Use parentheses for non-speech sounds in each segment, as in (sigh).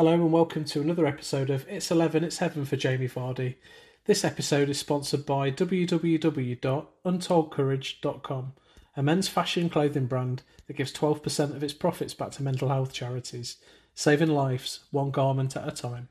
Hello and welcome to another episode of It's 11, It's Heaven for Jamie Vardy. This episode is sponsored by www.untoldcourage.com, a men's fashion clothing brand that gives 12% of its profits back to mental health charities, saving lives one garment at a time.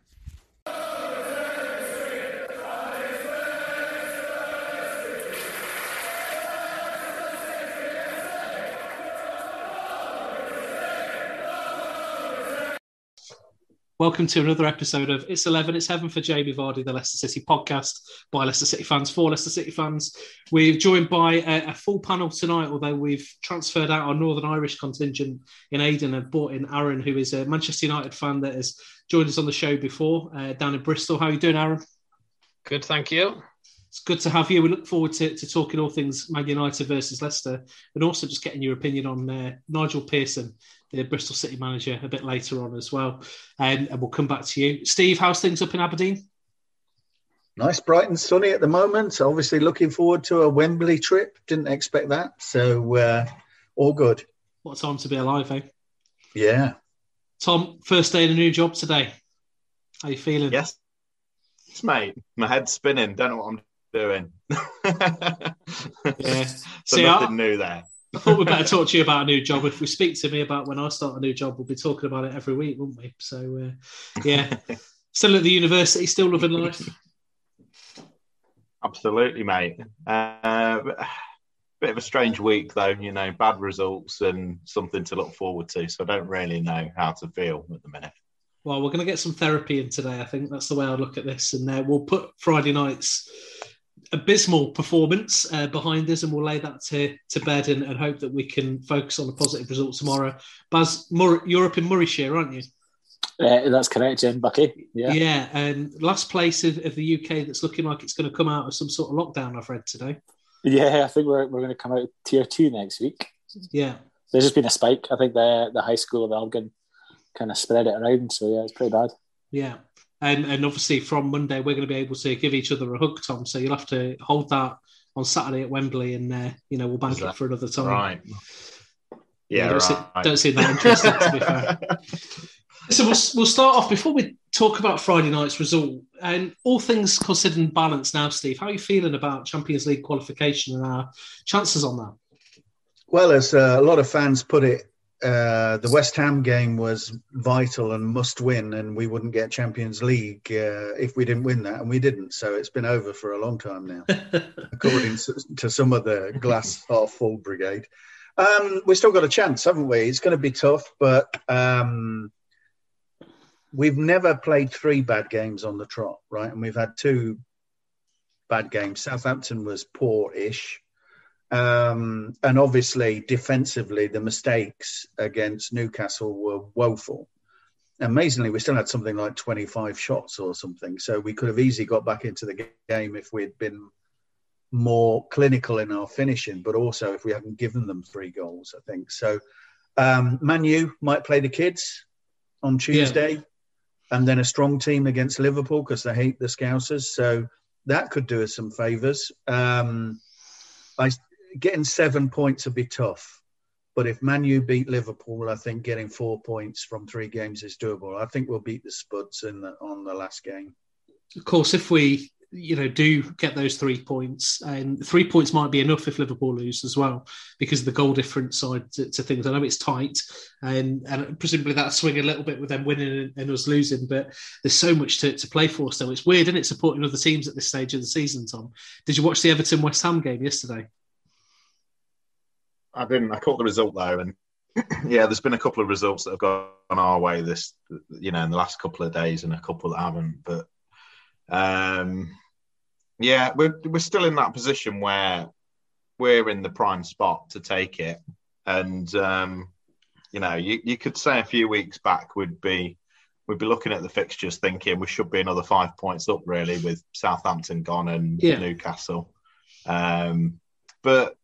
Welcome to another episode of It's 11, It's Heaven for Jamie Vardy, the Leicester City podcast by Leicester City fans for Leicester City fans. We're joined by a, a, full panel tonight, although we've transferred out our Northern Irish contingent in Aidan and brought in Aaron, who is a Manchester United fan that has joined us on the show before uh, down in Bristol. How are you doing, Aaron? Good, thank you. It's good to have you. We look forward to, to talking all things Man United versus Leicester and also just getting your opinion on uh, Nigel Pearson the Bristol City manager, a bit later on as well. Um, and we'll come back to you. Steve, how's things up in Aberdeen? Nice, bright and sunny at the moment. Obviously, looking forward to a Wembley trip. Didn't expect that. So, uh, all good. What time to be alive, eh? Yeah. Tom, first day in a new job today. How you feeling? Yes, mate. My head's spinning. Don't know what I'm doing. (laughs) yeah. so See, nothing I, new there. I thought we'd better talk to you about a new job. If we speak to me about when I start a new job, we'll be talking about it every week, won't we? So, uh, yeah, (laughs) still at the university, still loving life. Absolutely, mate. Uh, bit of a strange week, though. You know, bad results and something to look forward to. So I don't really know how to feel at the minute. Well, we're going to get some therapy in today. I think that's the way I look at this, and uh, we'll put Friday nights abysmal performance uh, behind us, and we'll lay that to, to bed and, and, hope that we can focus on a positive result tomorrow. Baz, Mur- you're up in Morayshire, aren't you? Uh, that's correct, Jim Bucky. Yeah, yeah, and last place of, of, the UK that's looking like it's going to come out of some sort of lockdown. I've read today. Yeah, I think we're, we're going to come out of tier two next week. Yeah, there's just been a spike. I think the the high school of Elgin kind of spread it around, so yeah, it's pretty bad. Yeah, and and obviously from Monday we're going to be able to give each other a hug, Tom. So you'll have to hold that on Saturday at Wembley, and uh, you know we'll bank it for another time. Right. Yeah, yeah don't, right. See, don't seem that interesting to be fair. (laughs) So we'll, we'll start off before we talk about Friday night's result and all things considered and balanced now, Steve. How are you feeling about Champions League qualification and our chances on that? Well, as uh, a lot of fans put it, uh, the West Ham game was vital and must win, and we wouldn't get Champions League uh, if we didn't win that, and we didn't. So it's been over for a long time now, (laughs) according to some of the glass half full brigade. Um, we still got a chance, haven't we? It's going to be tough, but um, we've never played three bad games on the trot, right? And we've had two bad games. Southampton was poor-ish. Um, and obviously, defensively, the mistakes against Newcastle were woeful. Amazingly, we still had something like 25 shots or something. So we could have easily got back into the game if we'd been more clinical in our finishing, but also if we hadn't given them three goals, I think. So um, Man U might play the kids on Tuesday yeah. and then a strong team against Liverpool because they hate the Scousers. So that could do us some favours. Um, I getting seven points would be tough. But if Man U beat Liverpool, I think getting four points from three games is doable. I think we'll beat the Spuds in the, on the last game. Of course, if we you know do get those three points and three points might be enough if liverpool lose as well because of the goal difference side to, to things i know it's tight and and presumably that swing a little bit with them winning and, and us losing but there's so much to, to play for still it's weird isn't it supporting other teams at this stage of the season tom did you watch the everton west ham game yesterday i didn't i caught the result though and (clears throat) yeah there's been a couple of results that have gone our way this you know in the last couple of days and a couple that haven't but um, yeah, we're we're still in that position where we're in the prime spot to take it, and um, you know, you, you could say a few weeks back would be we'd be looking at the fixtures thinking we should be another five points up really with Southampton gone and yeah. Newcastle. Um, but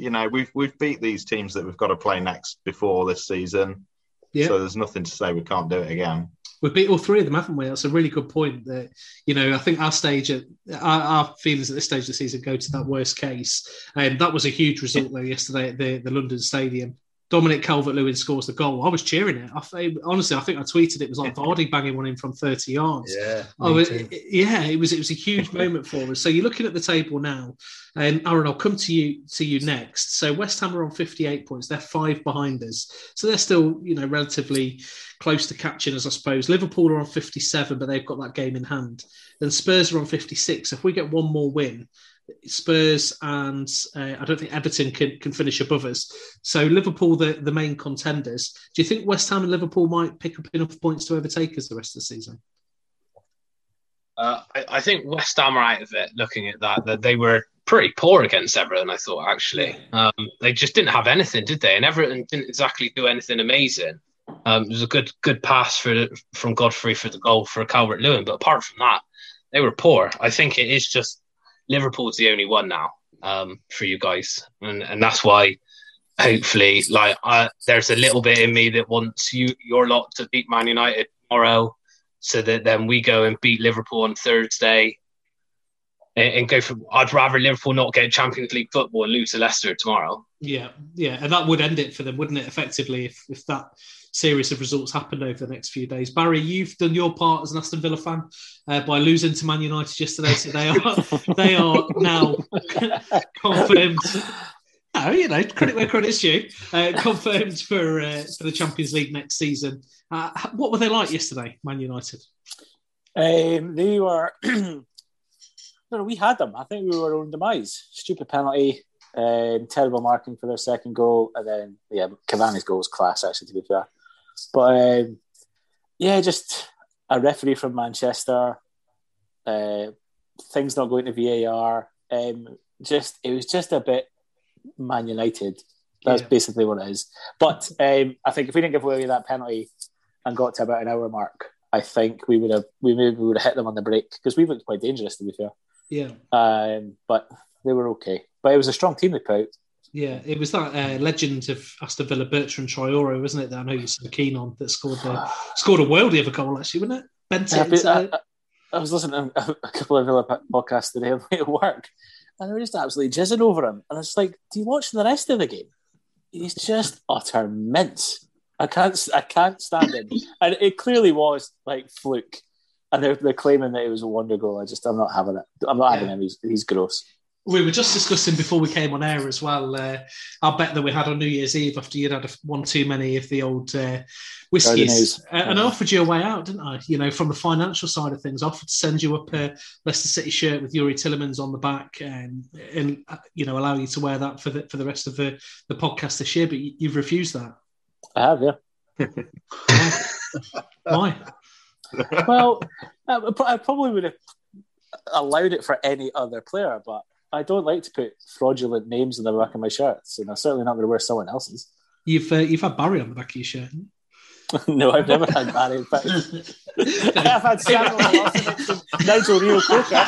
you know, we've we've beat these teams that we've got to play next before this season. Yeah. So there's nothing to say we can't do it again we've beat all three of them, haven't we? That's a really good point. That you know, I think our stage, at, our, our, feelings at this stage of the season go to that worst case, and um, that was a huge result though yesterday at the, the London Stadium. Dominic Calvert-Lewin scores the goal. I was cheering it. I, honestly, I think I tweeted it was like (laughs) Vardy banging one in from 30 yards. Yeah, oh, it, yeah, it was. It was a huge moment for us. So you're looking at the table now, and um, Aaron, I'll come to you to you next. So West Ham are on 58 points. They're five behind us. So they're still, you know, relatively close to catching us, I suppose. Liverpool are on 57, but they've got that game in hand. Then Spurs are on 56. If we get one more win, Spurs and uh, I don't think Everton can, can finish above us. So Liverpool, the, the main contenders. Do you think West Ham and Liverpool might pick up enough points to overtake us the rest of the season? Uh, I, I, think West Ham are out of it. Looking at that, that they were pretty poor against Everton. I thought actually, um, they just didn't have anything, did they? And Everton didn't exactly do anything amazing. Um, it was a good good pass for from Godfrey for the goal for Calvert Lewin, but apart from that, they were poor. I think it is just Liverpool's the only one now um, for you guys, and and that's why hopefully, like I, there's a little bit in me that wants you your lot to beat Man United tomorrow, so that then we go and beat Liverpool on Thursday. And, and go for. I'd rather Liverpool not get Champions League football and lose to Leicester tomorrow. Yeah, yeah, and that would end it for them, wouldn't it? Effectively, if if that series of results happened over the next few days. Barry, you've done your part as an Aston Villa fan uh, by losing to Man United yesterday, so they are (laughs) they are now (laughs) confirmed. Oh, you know, credit where credit's due. Uh, confirmed for uh, for the Champions League next season. Uh, what were they like yesterday, Man United? Um, they were. (clears throat) no, we had them. I think we were on own demise. Stupid penalty. Um, terrible marking for their second goal, and then yeah, Cavani's goal was class. Actually, to be fair, but um, yeah, just a referee from Manchester. Uh, things not going to VAR. Um, just it was just a bit Man United. That's yeah. basically what it is. But um, I think if we didn't give away that penalty and got to about an hour mark, I think we would have we maybe would have hit them on the break because we looked quite dangerous to be fair. Yeah. Um, but they were okay. But it was a strong team they put out. Yeah, it was that uh, legend of Aston Villa, Bertrand Traore, wasn't it? That I know you're so keen on that scored the, (sighs) scored a worldie of a goal, actually, wasn't it? Bent. Yeah, I, I, was listening to (laughs) a couple of Villa podcasts today (laughs) at work, and they were just absolutely jizzing over him. And it's like, do you watch the rest of the game? He's just utter mince. I can't, I can't stand him. (laughs) and it clearly was like fluke. And they're, they're claiming that it was a wonder goal. I just, I'm not having it. I'm not yeah. having him. He's, he's gross we were just discussing before we came on air as well. Uh, our bet that we had on New Year's Eve after you'd had one too many of the old uh, whiskies, uh, and I offered you a way out, didn't I? You know, from the financial side of things, I offered to send you up a Leicester City shirt with Youri Tielemans on the back, and and uh, you know, allow you to wear that for the for the rest of the the podcast this year. But you, have refused that. I have, yeah. (laughs) Why? Why? well, I probably would have allowed it for any other player, but I don't like to put fraudulent names on the back of my shirts, and I'm certainly not going to wear someone else's. You've uh, you've had Barry on the back of your shirt. (laughs) no, I've never had Barry. But (laughs) I've had Samuel Nigel Rio Coker.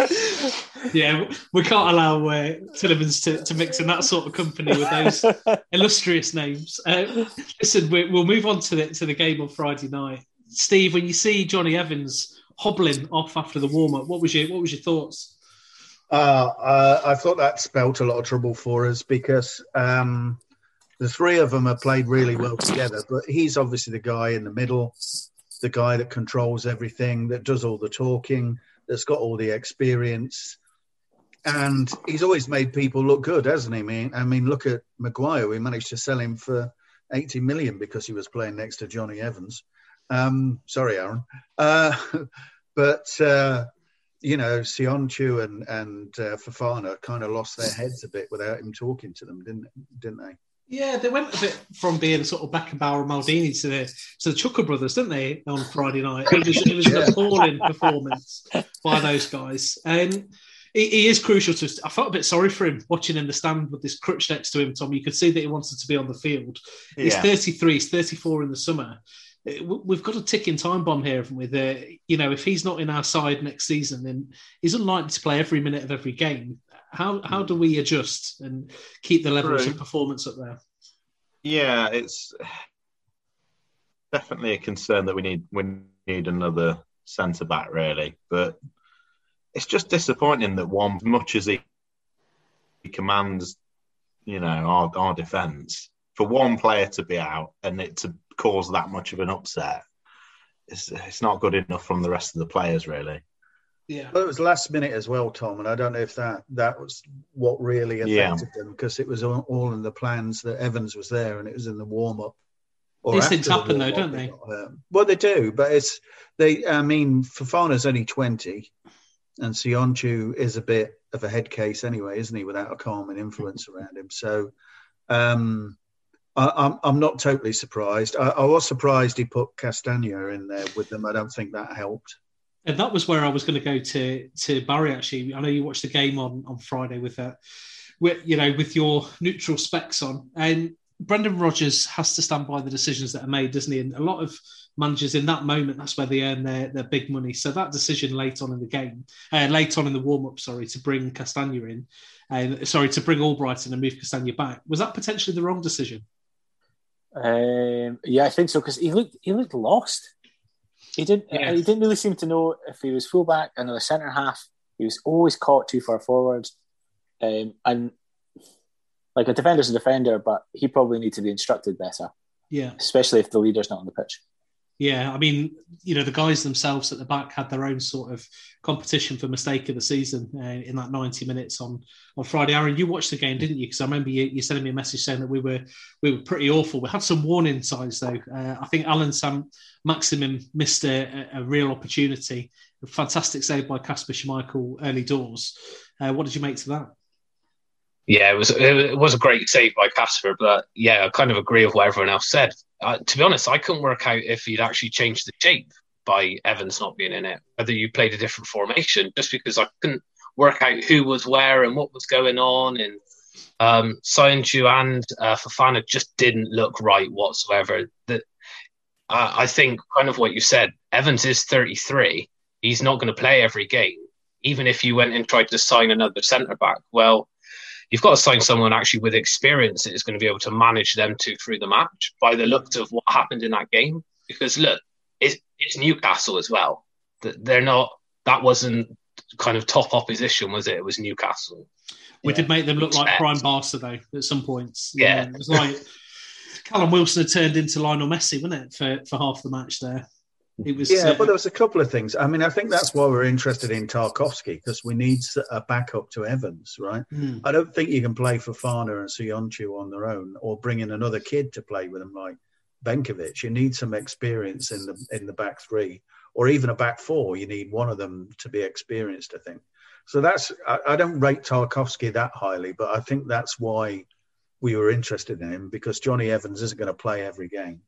(laughs) yeah, we can't allow uh, Tielemans to, to mix in that sort of company with those illustrious names. Uh, listen, we, will move on to the to the game on Friday night. Steve, when you see Jonny Evans hobbling off after the warm up. What was your What was your thoughts? Uh, uh, I thought that spelt a lot of trouble for us because um, the three of them have played really well together. But he's obviously the guy in the middle, the guy that controls everything, that does all the talking, that's got all the experience. And he's always made people look good, hasn't he? I mean, I mean, look at Maguire. We managed to sell him for 80 million because he was playing next to Jonny Evans. Um, sorry, Aaron. Uh, (laughs) but uh, you know, Söyüncü and and uh, Fofana kind of lost their heads a bit without him talking to them, didn't didn't they? Yeah, they went a bit from being sort of Beckenbauer and Maldini to the to the Chuckle Brothers, didn't they, on Friday night? It was, it was an (laughs) appalling performance by those guys. And he, he, is crucial to us. I felt a bit sorry for him watching him the stand with this crutch next to him, Tom. You could see that he wanted to be on the field. He's yeah. 33, he's 34 in the summer. Uh, we've got a ticking time bomb here, haven't we? The, uh, you know, if he's not in our side next season, then he's unlikely to play every minute of every game. How how do we adjust and keep the levels True. of performance up there? Yeah, it's definitely a concern that we need we need another centre back really, but it's just disappointing that one, much as he, he commands, you know, our, our defence, for one player to be out and it to cause that much of an upset, it's, it's not good enough from the rest of the players, really. Yeah. Well, it was last minute as well, Tom, and I don't know if that that was what really affected yeah. them because it was all, all, in the plans that Evans was there and it was in the warm up. These things happen though, don't they? Well, they do, but it's they. I mean, Fofana's only twenty, and Söyüncü is a bit of a head case anyway, isn't he? Without a calming influence around him, so um, I'm, I'm not totally surprised. I, I, was surprised he put Castagna in there with them. I don't think that helped. And that was where I was going to go to to Barry. Actually, I know you watched the game on on Friday with that, with you know with your neutral specs on, and Brendan Rodgers has to stand by the decisions that are made, doesn't he? And a lot of managers in that moment, that's where they earn their, their big money. So that decision late on in the game, uh, late on in the warm up, sorry, to bring Castagna in, uh, sorry, to bring Albrighton and move Castagna back, was that potentially the wrong decision? Um, yeah, I think so because he looked he looked lost. He didn't yeah. he didn't really seem to know if he was fullback and the centre half. He was always caught too far forward, um, and like a defender's a defender, but he probably needs to be instructed better. Yeah, especially if the leader's not on the pitch. Yeah, I mean, you know, the guys themselves at the back had their own sort of competition for mistake of the season uh, in that 90 minutes on on Friday. Aaron, you watched the game, didn't you? Because I remember you, you, sending me a message saying that we were we were pretty awful. We had some warning signs though. Uh, I think Alan Sam Maximin missed a, a, real opportunity. A fantastic save by Kasper Schmeichel early doors. Uh, what did you make to that? Yeah, it was it was a great save by Kasper, but yeah, I kind of agree with what everyone else said. Uh, to be honest, I couldn't work out if he'd actually changed the shape by Evans not being in it, whether you played a different formation, just because I couldn't work out who was where and what was going on. And um, Söyüncü and uh, Fofana just didn't look right whatsoever. That uh, I think kind of what you said. Evans is 33. He's not going to play every game, even if you went and tried to sign another centre back. Well, you've got to sign someone actually with experience that is going to be able to manage them to through the match by the looks of what happened in that game. Because look, it's, it's Newcastle as well. They're not. That wasn't kind of top opposition, was it? It was Newcastle. We yeah. did make them look like prime Barca though at some points. Yeah, it was like Callum Wilson had turned into Lionel Messi, wasn't it, for for half the match there? It was yeah, uh, but there was a couple of things. I mean, I think that's why we're interested in Tarkowski because we need a backup to Evans, right? Mm. I don't think you can play Fofana and Söyüncü on their own, or bring in another kid to play with them like Benkovic. You need some experience in the in the back three, or even a back four. You need one of them to be experienced. I think. So that's I, I don't rate Tarkowski that highly, but I think that's why we were interested in him because Jonny Evans isn't going to play every game.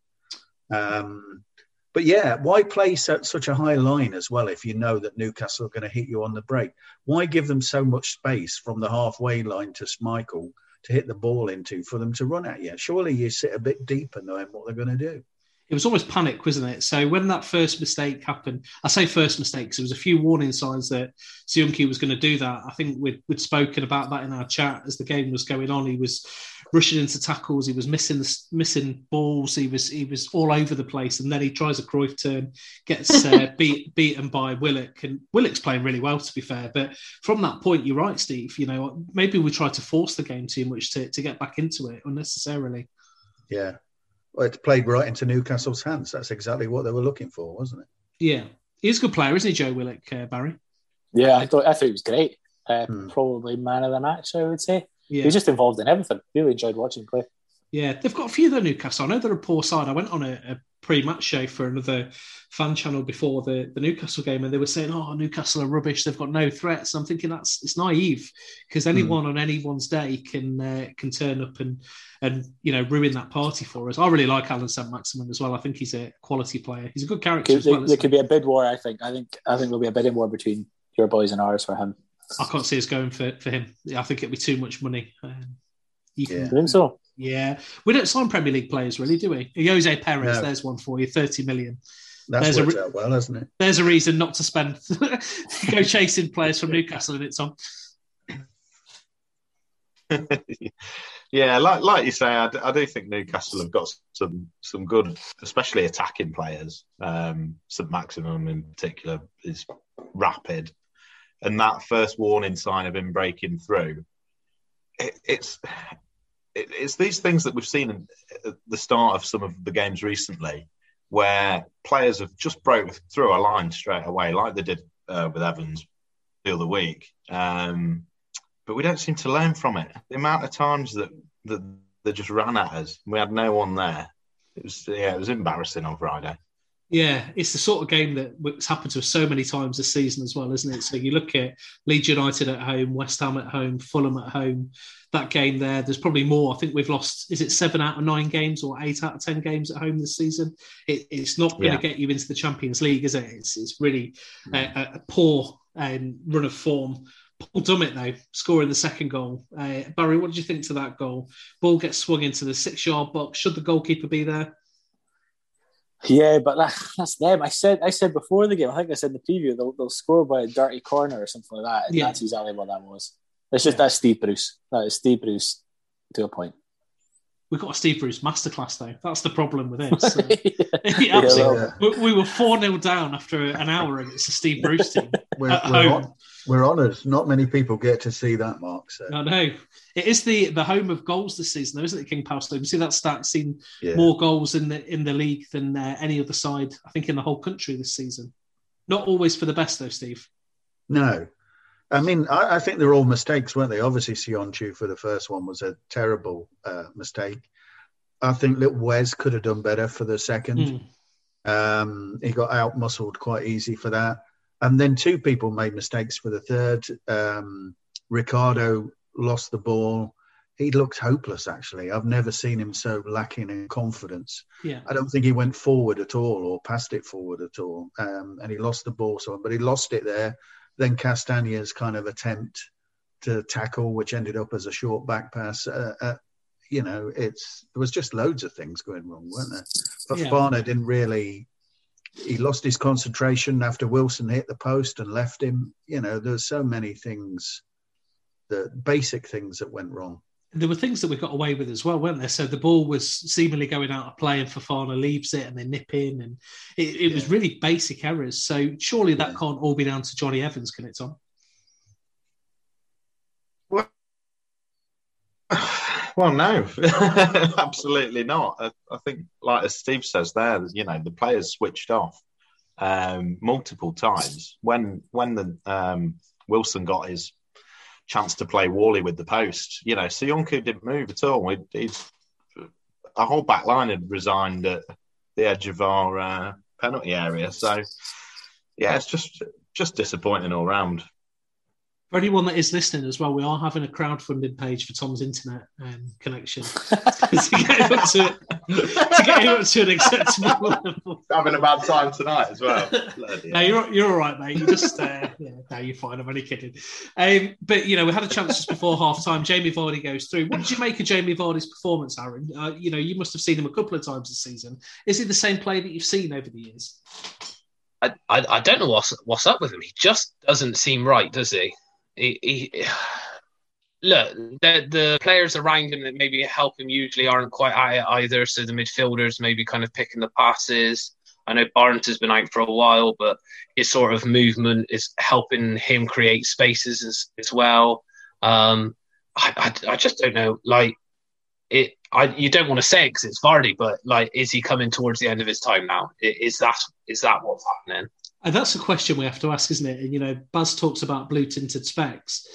Um, but yeah, why play such a high line as well if you know that Newcastle are going to hit you on the break? Why give them so much space from the halfway line to Schmeichel to hit the ball into for them to run at you? Surely you sit a bit deeper knowing what they're going to do. It was almost panic, wasn't it? So when that first mistake happened, I say first mistake because there was a few warning signs that Söyüncü was going to do that. I think we'd, we'd spoken about that in our chat as the game was going on. He was rushing into tackles. He was missing the, missing balls. He was he was all over the place. And then he tries a Cruyff turn, gets uh, (laughs) beat beaten by Willock, and Willock's playing really well to be fair. But from that point, you're right, Steve. You know, maybe we tried to force the game too much to to get back into it unnecessarily. Yeah, well, it played right into Newcastle's hands. That's exactly what they were looking for, wasn't it? Yeah, he's a good player, isn't he, Joe Willock, uh, Barry? Yeah, I thought I thought he was great. Uh, Hmm. Probably man of the match, I would say. Yeah, He was just involved in everything. Really enjoyed watching him play. Yeah, they've got a few though, Newcastle. I know they're a poor side. I went on a, a pre-match show for another fan channel before the, the Newcastle game, and they were saying, "Oh, Newcastle are rubbish. They've got no threats." I'm thinking that's it's naive because anyone on anyone's day can uh, can turn up and and you know ruin that party for us. I really like Alan St Maximin as well. I think he's a quality player. He's a good character Could, as well. there, there could be a bid war. I think. I think. I think there'll be a bidding war between your boys and ours for him. He? I can't see us going for, for him. I think it'd be too much money. Um, you can- Yeah. I think so. Yeah, we don't sign Premier League players, really, do we? Ayoze Perez, No. there's one for you, thirty million. That's There's a worked re- out well, hasn't it? There's a reason not to spend (laughs) go chasing players from Newcastle and it's on. yeah, like like you say, I, d- I do think Newcastle have got some some good, especially attacking players. Um, St Maximin in particular is rapid, and that first warning sign of him breaking through, it, it's it, it's these things that we've seen at the start of some of the games recently, where players have just broke through a line straight away, like they did uh, with Evans the other week. Um, but we don't seem to learn from it. The amount of times that that they just ran at us, we had no one there. It was yeah, it was embarrassing on Friday. Yeah, it's the sort of game that has happened to us so many times this season as well, isn't it? So you look at Leeds United at home, West Ham at home, Fulham at home. That game there, there's probably more. I think we've lost. Is it seven out of nine games or eight out of ten games at home this season? It, it's not going to Yeah. get you into the Champions League, is it? It's, it's really a, a- a poor um, run of form. Paul Dummett, though, scoring the second goal. Uh, Barry, what did you think to that goal? Ball gets swung into the six-yard box. Should the goalkeeper be there? Yeah, but that, (laughs) that's them. I said. I said before the game. I think I said in the preview they'll, they'll score by a dirty corner or something like that. And Yeah. that's exactly what that was. It's just that's Steve Bruce. That is Steve Bruce to a point. We've got a Steve Bruce masterclass, though. That's the problem with (laughs) it. So- Yeah, Yeah, absolutely. well- we, we were 4 0 down after an hour against the Steve Bruce team. We're, At we're, home. on, we're honoured. Not many people get to see that, Mark. So I know. It is the, the home of goals this season, though, isn't it, King Power Stadium? You see that stat, seen yeah. more goals in the in the league than uh, any other side, I think, in the whole country this season. Not always for the best, though, Steve. No. I mean, I, I think they're all mistakes, weren't they? Obviously, Söyüncü for the first one was a terrible uh, mistake. I think little Wes could have done better for the second. Mm. Um, he got out muscled quite easy for that. And then two people made mistakes for the third. Um, Ricardo lost the ball. He looked hopeless, actually. I've never seen him so lacking in confidence. Yeah. I don't think he went forward at all or passed it forward at all. Um, and he lost the ball, so but he lost it there. Then Castagna's kind of attempt to tackle, which ended up as a short back pass. Uh, uh, you know, it's there was just loads of things going wrong, weren't there? But Yeah. Didn't really. He lost his concentration after Wilson hit the post and left him. You know, there's so many things, the basic things that went wrong. There were things that we got away with as well, weren't there? So the ball was seemingly going out of play, and Fofana leaves it, and they nip in, and it, it was really basic errors. So surely that Yeah. can't all be down to Jonny Evans, can it, Tom? (sighs) Well, no, (laughs) absolutely not. I, I think, like as Steve says there, you know, the players switched off um, multiple times when when the um, Wilson got his chance to play Wally with the post. You know, Söyüncü didn't move at all. He, he's our whole back line had resigned at the edge of our uh, penalty area. So, yeah, it's just just disappointing all round. For anyone that is listening as well, we are having a crowdfunding page for Tom's internet um, connection (laughs) (laughs) to get him up to, to get him up to an acceptable (laughs) level. Having a bad time tonight as well. no, you're you're all right, mate. You just uh, yeah, no, you're fine. I'm only kidding. Um, but you know, we had a chance just before half time. Jamie Vardy goes through. What did you make of Jamie Vardy's performance, Aaron? Uh, you know, you must have seen him a couple of times this season. Is he the same player that you've seen over the years? I, I, I don't know what's what's up with him. He just doesn't seem right, does he? He, he (sighs) look, the the players around him that maybe help him usually aren't quite at it either. So the midfielders maybe kind of picking the passes. I know Barnes has been out for a while, but his sort of movement is helping him create spaces as, as well. Um, I, I, I just don't know. Like it, I you don't want to say it because it's Vardy, but like, is he coming towards the end of his time now? Is that is that what's happening? And that's a question we have to ask, isn't it? And you know, Buzz talks about blue tinted specs.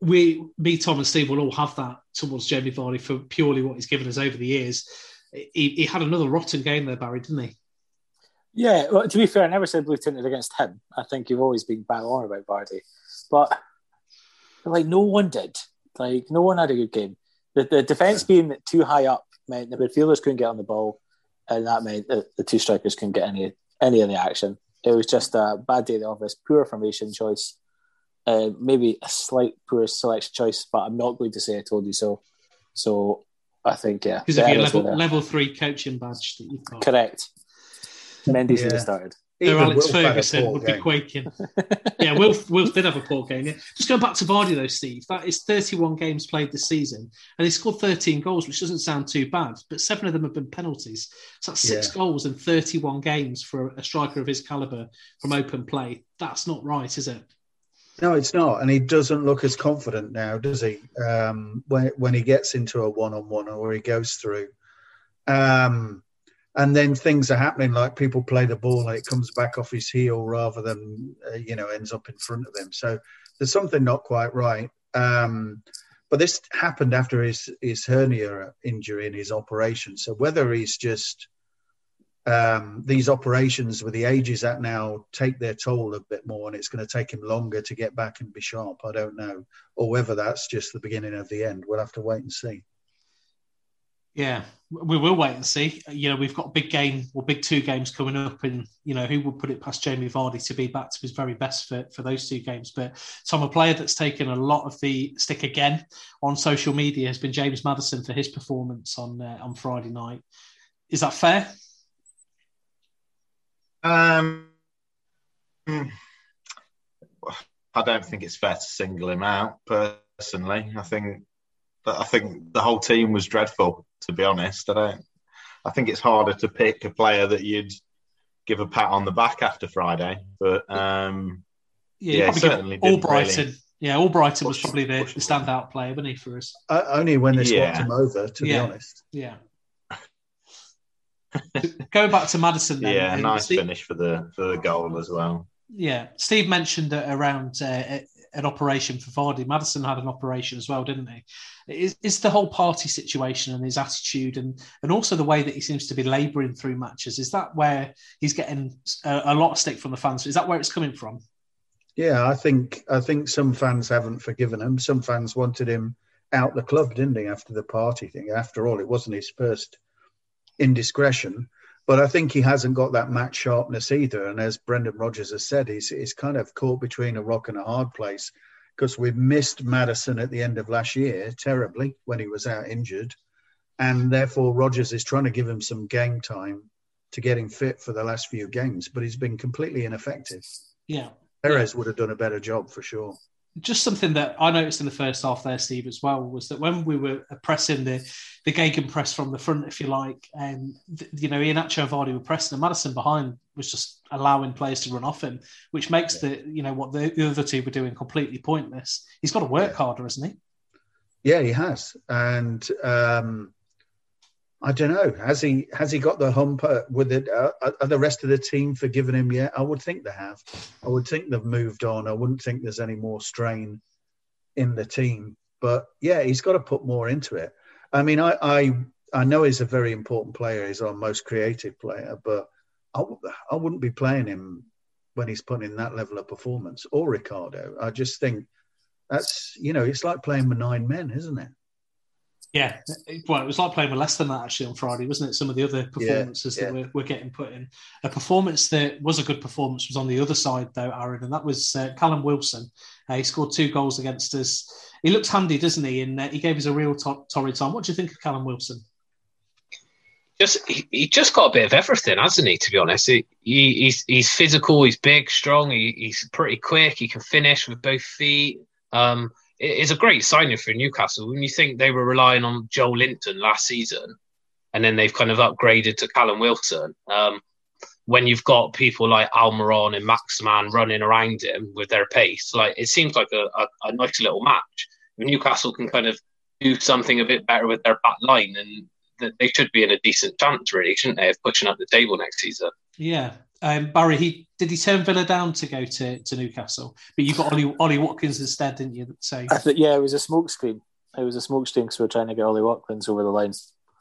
We, me, Tom, and Steve will all have that towards Jamie Vardy for purely what he's given us over the years. He, he had another rotten game there, Barry, didn't he? Yeah, well, to be fair, I never said blue tinted against him. I think you've always been bang on about Vardy, but like no one did. Like no one had a good game. The, the defense being too high up meant the midfielders couldn't get on the ball, and that meant that the two strikers couldn't get any any of the action. It was just a bad day at the office, poor formation choice, uh, maybe a slight poor selection choice, but I'm not going to say I told you so. So I think yeah, because of your level, level three coaching badge that you've got. Correct. Mendy should have started. Sir Alex Ferguson would game. be quaking. (laughs) yeah, Wilf, Wilf did have a poor game. Yeah. Just going back to Vardy though, Steve, that is 31 games played this season, and he scored 13 goals, which doesn't sound too bad, but seven of them have been penalties. So that's six yeah. goals in 31 games for a striker of his caliber from open play. That's not right, is it? No, it's not, and he doesn't look as confident now, does he? Um, when when he gets into a one-on-one or he goes through. Um, and then things are happening like people play the ball and it comes back off his heel rather than uh, you know ends up in front of him. So there's something not quite right. Um, but this happened after his his hernia injury and his operation. So whether he's just um, these operations with the ages at now take their toll a bit more and it's going to take him longer to get back and be sharp i don't know. Or whether that's just the beginning of the end. We'll have to wait and see yeah, we will wait and see. You know, we've got a big game or big two games coming up, and you know, who would put it past Jamie Vardy to be back to his very best for, for those two games? But Tom, a player that's taken a lot of the stick again on social media has been James Maddison for his performance on uh, on Friday night. Is that fair? Um, I don't think it's fair to single him out personally. I think I think the whole team was dreadful to be honest. I don't. I think it's harder to pick a player that you'd give a pat on the back after Friday, but um, yeah, yeah certainly Albrighton. Really yeah, Albrighton was probably the, the, standout player, wasn't he, for us? Uh, only when they swapped yeah. him over, to yeah. be honest. Yeah. (laughs) Going back to Maddison, then, yeah, nice Steve, finish for the for the goal as well. Yeah, Steve mentioned that around uh, an operation for Vardy. Maddison had an operation as well, didn't he? It's, it's the whole party situation and his attitude, and and also the way that he seems to be labouring through matches. Is that where he's getting a, a, lot of stick from the fans? Is that where it's coming from? Yeah, I think I think some fans haven't forgiven him. Some fans wanted him out the club, didn't they? After the party thing. After all, it wasn't his first indiscretion. But I think he hasn't got that match sharpness either. And as Brendan Rodgers has said, he's, he's kind of caught between a rock and a hard place because we've missed Maddison at the end of last year terribly when he was out injured. And therefore, Rodgers is trying to give him some game time to get him fit for the last few games, but he's been completely ineffective. Yeah. Perez yeah. would have done a better job for sure just something that I noticed in the first half there, Steve, as well, was that when we were pressing the the gegenpress from the front, if you like, and um, you know, Iheanacho Vardy were pressing, and Maddison behind was just allowing players to run off him, which makes yeah. the you know what the, the, other two were doing completely pointless. He's got to work yeah. harder, isn't he? Yeah, he has, and um, I don't know. Has he has he got the hump uh, with it? Uh, are the rest of the team forgiven him yet? I would think they have. I would think they've moved on. I wouldn't think there's any more strain in the team. But yeah, he's got to put more into it. I mean, I I, I know he's a very important player. He's our most creative player, but I w- I wouldn't be playing him when he's putting in that level of performance or Ricardo. I just think that's you know it's like playing with nine men, isn't it? Yeah, well, it was like playing with less than that actually on Friday, wasn't it? Some of the other performances yeah, yeah. that we're, we're, getting put in. A performance that was a good performance was on the other side, though, Aaron, and that was uh, Callum Wilson. Uh, he scored two goals against us. He looks handy, doesn't he? And uh, he gave us a real to- torrid time. What do you think of Callum Wilson? Just he, he, just got a bit of everything, hasn't he? To be honest, he, he he's he's physical, he's big, strong, he, he's pretty quick, he can finish with both feet. Um, it is a great signing for Newcastle. When you think they were relying on Joelinton last season, and then they've kind of upgraded to Callum Wilson. Um, when you've got people like Almiron and Maximin running around him with their pace, like it seems like a, a, a nice little match. Newcastle can kind of do something a bit better with their back line, and they should be in a decent chance, really, shouldn't they, of pushing up the table next season? Yeah. Um, Barry, he did he turn Villa down to go to, to Newcastle, but you got Ollie, Ollie Watkins instead, didn't you? So I think yeah, it was a smokescreen. It was a smokescreen because we are trying to get Ollie Watkins over the line.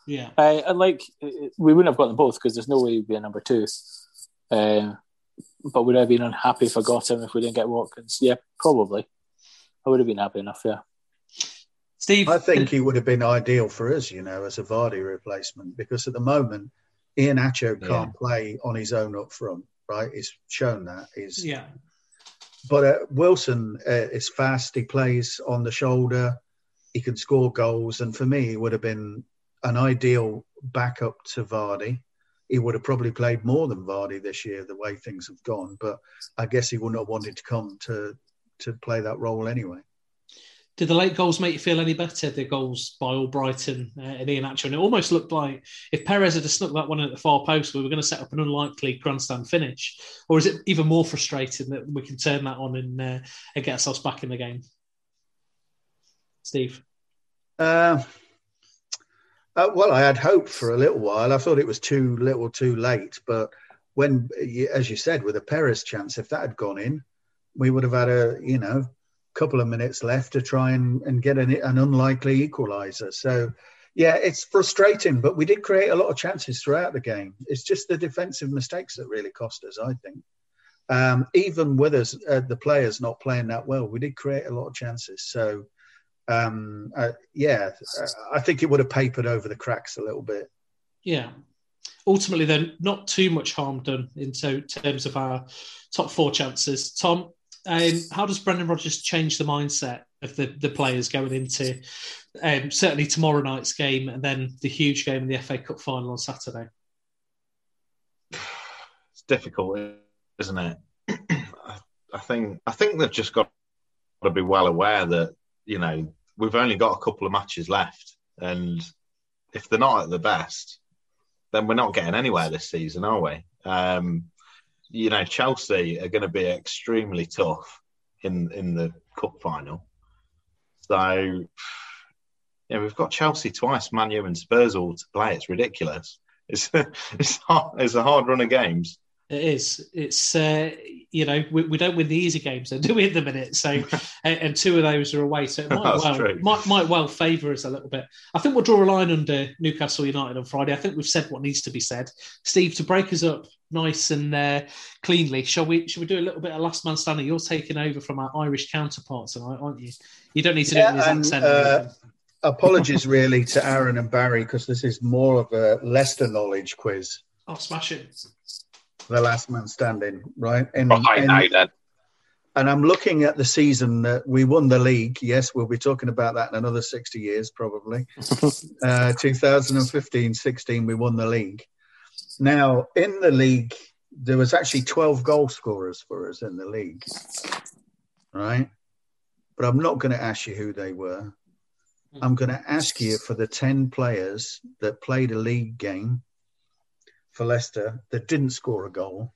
Yeah, uh, and like we wouldn't have got them both because there's no way he'd be a number two. Uh, but would I have been unhappy if I got him if we didn't get Watkins? Yeah, probably. I would have been happy enough. Yeah. Steve, I think he would have been ideal for us, you know, as a Vardy replacement because at the moment Iheanacho can't yeah. play on his own up front, right? He's shown that. He's yeah. But uh, Wilson uh, is fast. He plays on the shoulder. He can score goals, and for me, he would have been an ideal backup to Vardy. He would have probably played more than Vardy this year, the way things have gone. But I guess he wouldn't have wanted to come to to play that role anyway. Did the late goals make you feel any better? The goals by Albrighton uh, and Iheanacho, and it almost looked like if Perez had snuck that one in at the far post, we were going to set up an unlikely grandstand finish. Or is it even more frustrating that we can turn that on and, uh, and get ourselves back in the game? Steve. Uh, uh, well, I had hope for a little while. I thought it was too little, too late. But when, as you said, with a Perez chance, if that had gone in, we would have had a you know couple of minutes left to try and, and get an, an unlikely equaliser. So, yeah, it's frustrating, but we did create a lot of chances throughout the game. It's just the defensive mistakes that really cost us, I think. Um, even with us, uh, the players not playing that well, we did create a lot of chances. So, um, uh, yeah, I think it would have papered over the cracks a little bit. Yeah. Ultimately, then, not too much harm done in terms of our top four chances. Tom, um, how does Brendan Rodgers change the mindset of the, the players going into um, certainly tomorrow night's game and then the huge game in the FA Cup final on Saturday? It's difficult, isn't it? I think I think they've just got to be well aware that you know we've only got a couple of matches left, and if they're not at the best, then we're not getting anywhere this season, are we? Um, you know, Chelsea are going to be extremely tough in in the cup final. So, yeah, we've got Chelsea twice, Man U and Spurs all to play. It's ridiculous. It's (laughs) it's hard, it's a hard run of games. It is. It's uh, you know we, we, don't win the easy games, though, (laughs) do we? At the minute, so (laughs) and, and, two of those are away, so it might well might, might well favour us a little bit. I think we'll draw a line under Newcastle United on Friday. I think we've said what needs to be said. Steve, to break us up nice and uh, cleanly, shall we? Shall we do a little bit of last man standing? You're taking over from our Irish counterpart tonight, aren't you? You don't need to do yeah, it in his accent. Uh, apologies, really, to Aaron and Barry because this is more of a Leicester knowledge quiz. Oh, smash it! The last man standing, right? And, oh, I know that. And I'm looking at the season that we won the league. Yes, we'll be talking about that in another 60 years, probably. (laughs) uh, 2015 16, we won the league. Now, in the league, there was actually 12 goal scorers for us in the league, right? But I'm not going to ask you who they were. I'm going to ask you for the 10 players that played a league game for Leicester that didn't score a goal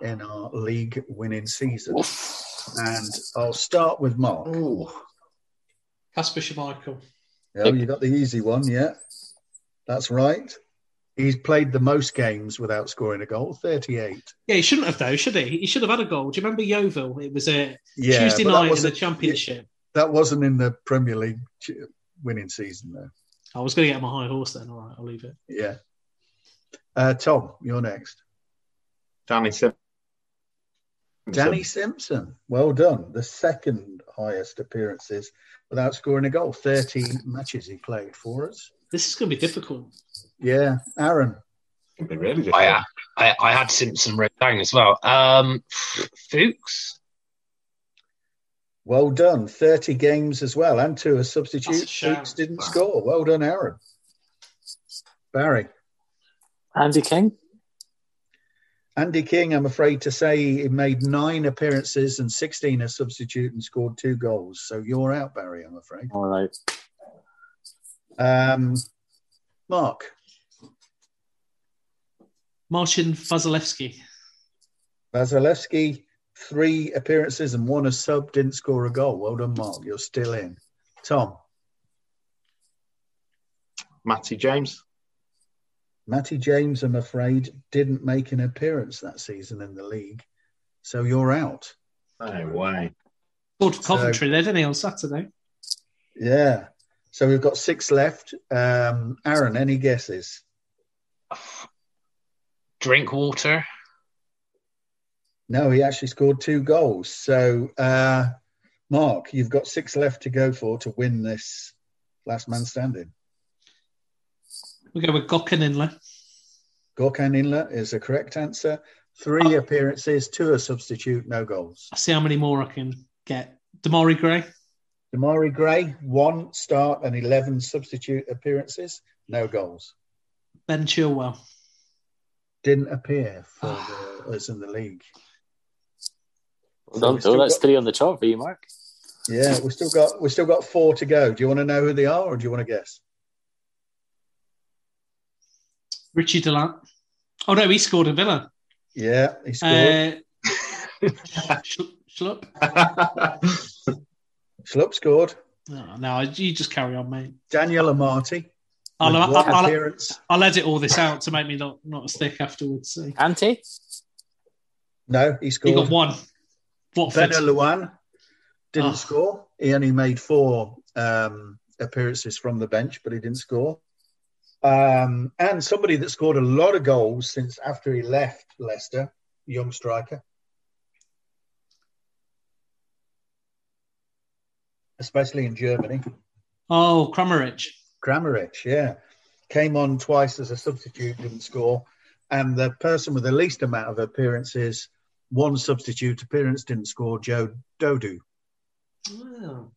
in our league winning season. And I'll start with Mark. Kasper Schmeichel. Yeah, you got the easy one, yeah. That's right. He's played the most games without scoring a goal, 38. Yeah, he shouldn't have, though, should he? He should have had a goal. Do you remember Yeovil? It was a yeah, Tuesday night in the Championship. That wasn't in the Premier League winning season, though. I was going to get my high horse then. All right, I'll leave it. Yeah. Uh, Tom, you're next. Danny Simpson. Danny Simpson. Well done. The second highest appearances without scoring a goal. 13 matches he played for us. This is going to be difficult. Yeah. Aaron. It'll be really difficult. I, I, I had Simpson written down as well. Um, Fuchs. Well done. 30 games as well. And two as substitute. Fuchs didn't wow. score. Well done, Aaron. Barry. Andy King. Andy King, I'm afraid to say, he made nine appearances and 16 as substitute and scored two goals. So you're out, Barry, I'm afraid. All right. Um, Mark, Marcin Wasilewski. Wasilewski, three appearances and one as sub, didn't score a goal. Well done, Mark. You're still in. Tom, Matty James. Matty James, I'm afraid, didn't make an appearance that season in the league. So you're out. No way. Scored for Coventry there, didn't he, on Saturday? Yeah. So we've got six left. Um, Aaron, any guesses? Drinkwater. No, he actually scored two goals. So, uh, Mark, you've got six left to go for to win this last man standing. We go with Gokhan Inler. Gokhan Inler is the correct answer. Three oh. appearances, two a substitute, no goals. I see how many more I can get. Demarai Gray. Demarai Gray, one start and 11 substitute appearances, no goals. Ben Chilwell. Didn't appear for (sighs) the, us in the league. Well done, we've. That's got- three on the chart for you, Mark. Yeah, we still got we still got four to go. Do you want to know who they are, or do you want to guess? Ritchie De Laet. Oh, no, he scored a Villa. Yeah, he scored. Uh, Sch- Schlupp. (laughs) Schlupp scored. Oh, no, you just carry on, mate. Daniel Amartey. I'll, I'll, I'll, appearance. I'll edit all this out to make me not, not as thick afterwards. So. Ante? No, he You scored. got one. Watford. Benalouane didn't Oh. score. He only made four um, appearances from the bench, but he didn't score. Um, and somebody that scored a lot of goals since after he left Leicester, young striker, especially in Germany. Oh, Kramerich. Kramaric, yeah, came on twice as a substitute, didn't score. And the person with the least amount of appearances, one substitute appearance, didn't score. Joe Dodoo. Wow.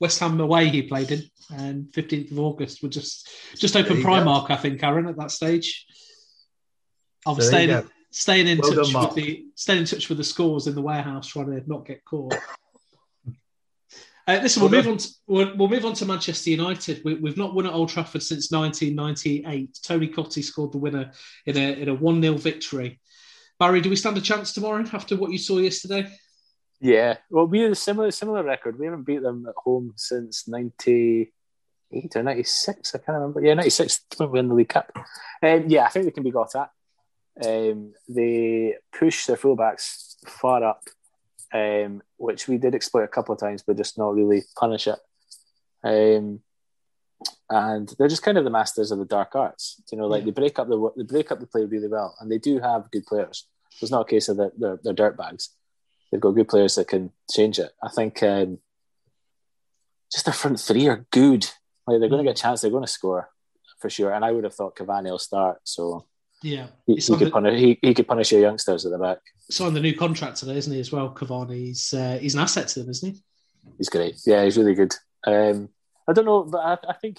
West Ham away he played in, and 15th of August would just just open you go. Primark, I think, Aaron, at that stage. I'm So staying staying in Well touch Mark. with the staying in touch with the scores in the warehouse, trying to not get caught. (laughs) Uh, listen, we'll Well move on. To, we'll, we'll move on to Manchester United. We, we've not won at Old Trafford since 1998. Tony Cottee scored the winner in a in a one 0 victory. Barry, do we stand a chance tomorrow after what you saw yesterday? Yeah. Well, we had a similar similar record. We haven't beat them at home since 98 or 96. I can't remember. Yeah, 96 when we won the League Cup. Um, yeah, I think they can be got at. Um, they push their fullbacks far up, um, which we did exploit a couple of times, but just not really punish it. Um, and they're just kind of the masters of the dark arts. You know, like they break up the they break up the play really well, and they do have good players. It's not a case of that they're, they're dirt bags. They've got good players that can change it. I think um, just their front three are good. Like they're going to get a chance. They're going to score for sure. And I would have thought Cavani will start, so Yeah, he, he could the- punish. He, he could punish your youngsters at the back. signed the new contract today, isn't he? As well, Cavani. He's uh, he's an asset to them, isn't he? He's great. Yeah, he's really good. Um, I don't know, but I, I think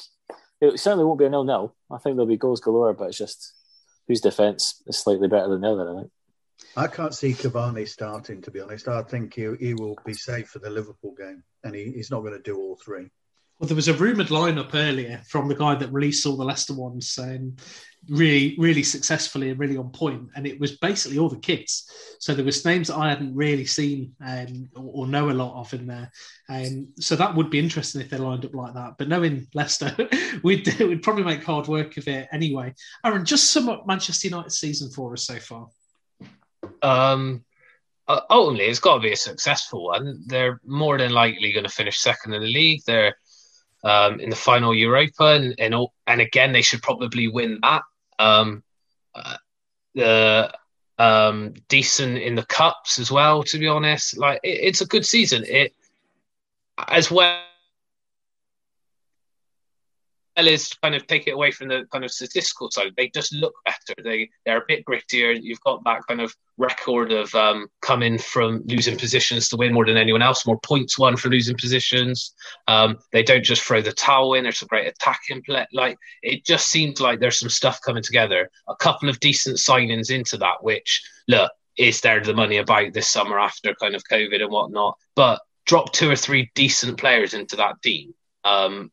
it certainly won't be a nil-nil. I think there'll be goals galore, but it's just whose defense is slightly better than the other. I think. I can't see Cavani starting, to be honest. I think he, he will be safe for the Liverpool game, and he, he's not going to do all three. Well, there was a rumoured lineup earlier from the guy that released all the Leicester ones, saying really, really successfully and really on point, and it was basically all the kids. So there was names that I hadn't really seen um, or, or know a lot of in there, and so that would be interesting if they lined up like that. But knowing Leicester, (laughs) we'd we'd probably make hard work of it anyway. Aaron, just sum up Manchester United season for us so far. Um, uh, ultimately, it's got to be a successful one. They're more than likely going to finish second in the league. They're um, in the final Europa, and and, all, and again, they should probably win that. Um, uh, the um, decent in the cups as well. To be honest, like it, it's a good season. It as well Fellas kind of take it away from the kind of statistical side. They just look better. They they're a bit grittier. You've got that kind of record of um, coming from losing positions to win more than anyone else. More points won for losing positions. Um, they don't just throw the towel in. There's a great attacking play. Like it just seems like there's some stuff coming together. A couple of decent signings into that. Which look, is there the money about this summer after kind of COVID and whatnot? But drop two or three decent players into that team. Um,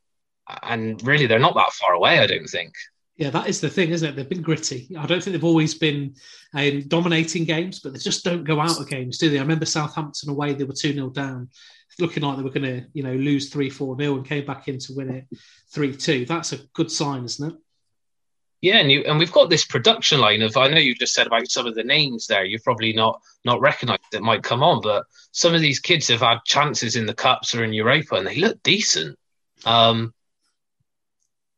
and really, they're not that far away, I don't think. Yeah, that is the thing, isn't it? They've been gritty. I don't think they've always been um, dominating games, but they just don't go out of games, do they? I remember Southampton away; they were two 0 down, looking like they were going to, you know, lose three four 0 and came back in to win it three two. That's a good sign, isn't it? Yeah, and you and we've got this production line of I know you just said about some of the names there. You've probably not not recognised that might come on, but some of these kids have had chances in the cups or in Europa, and they look decent. Um,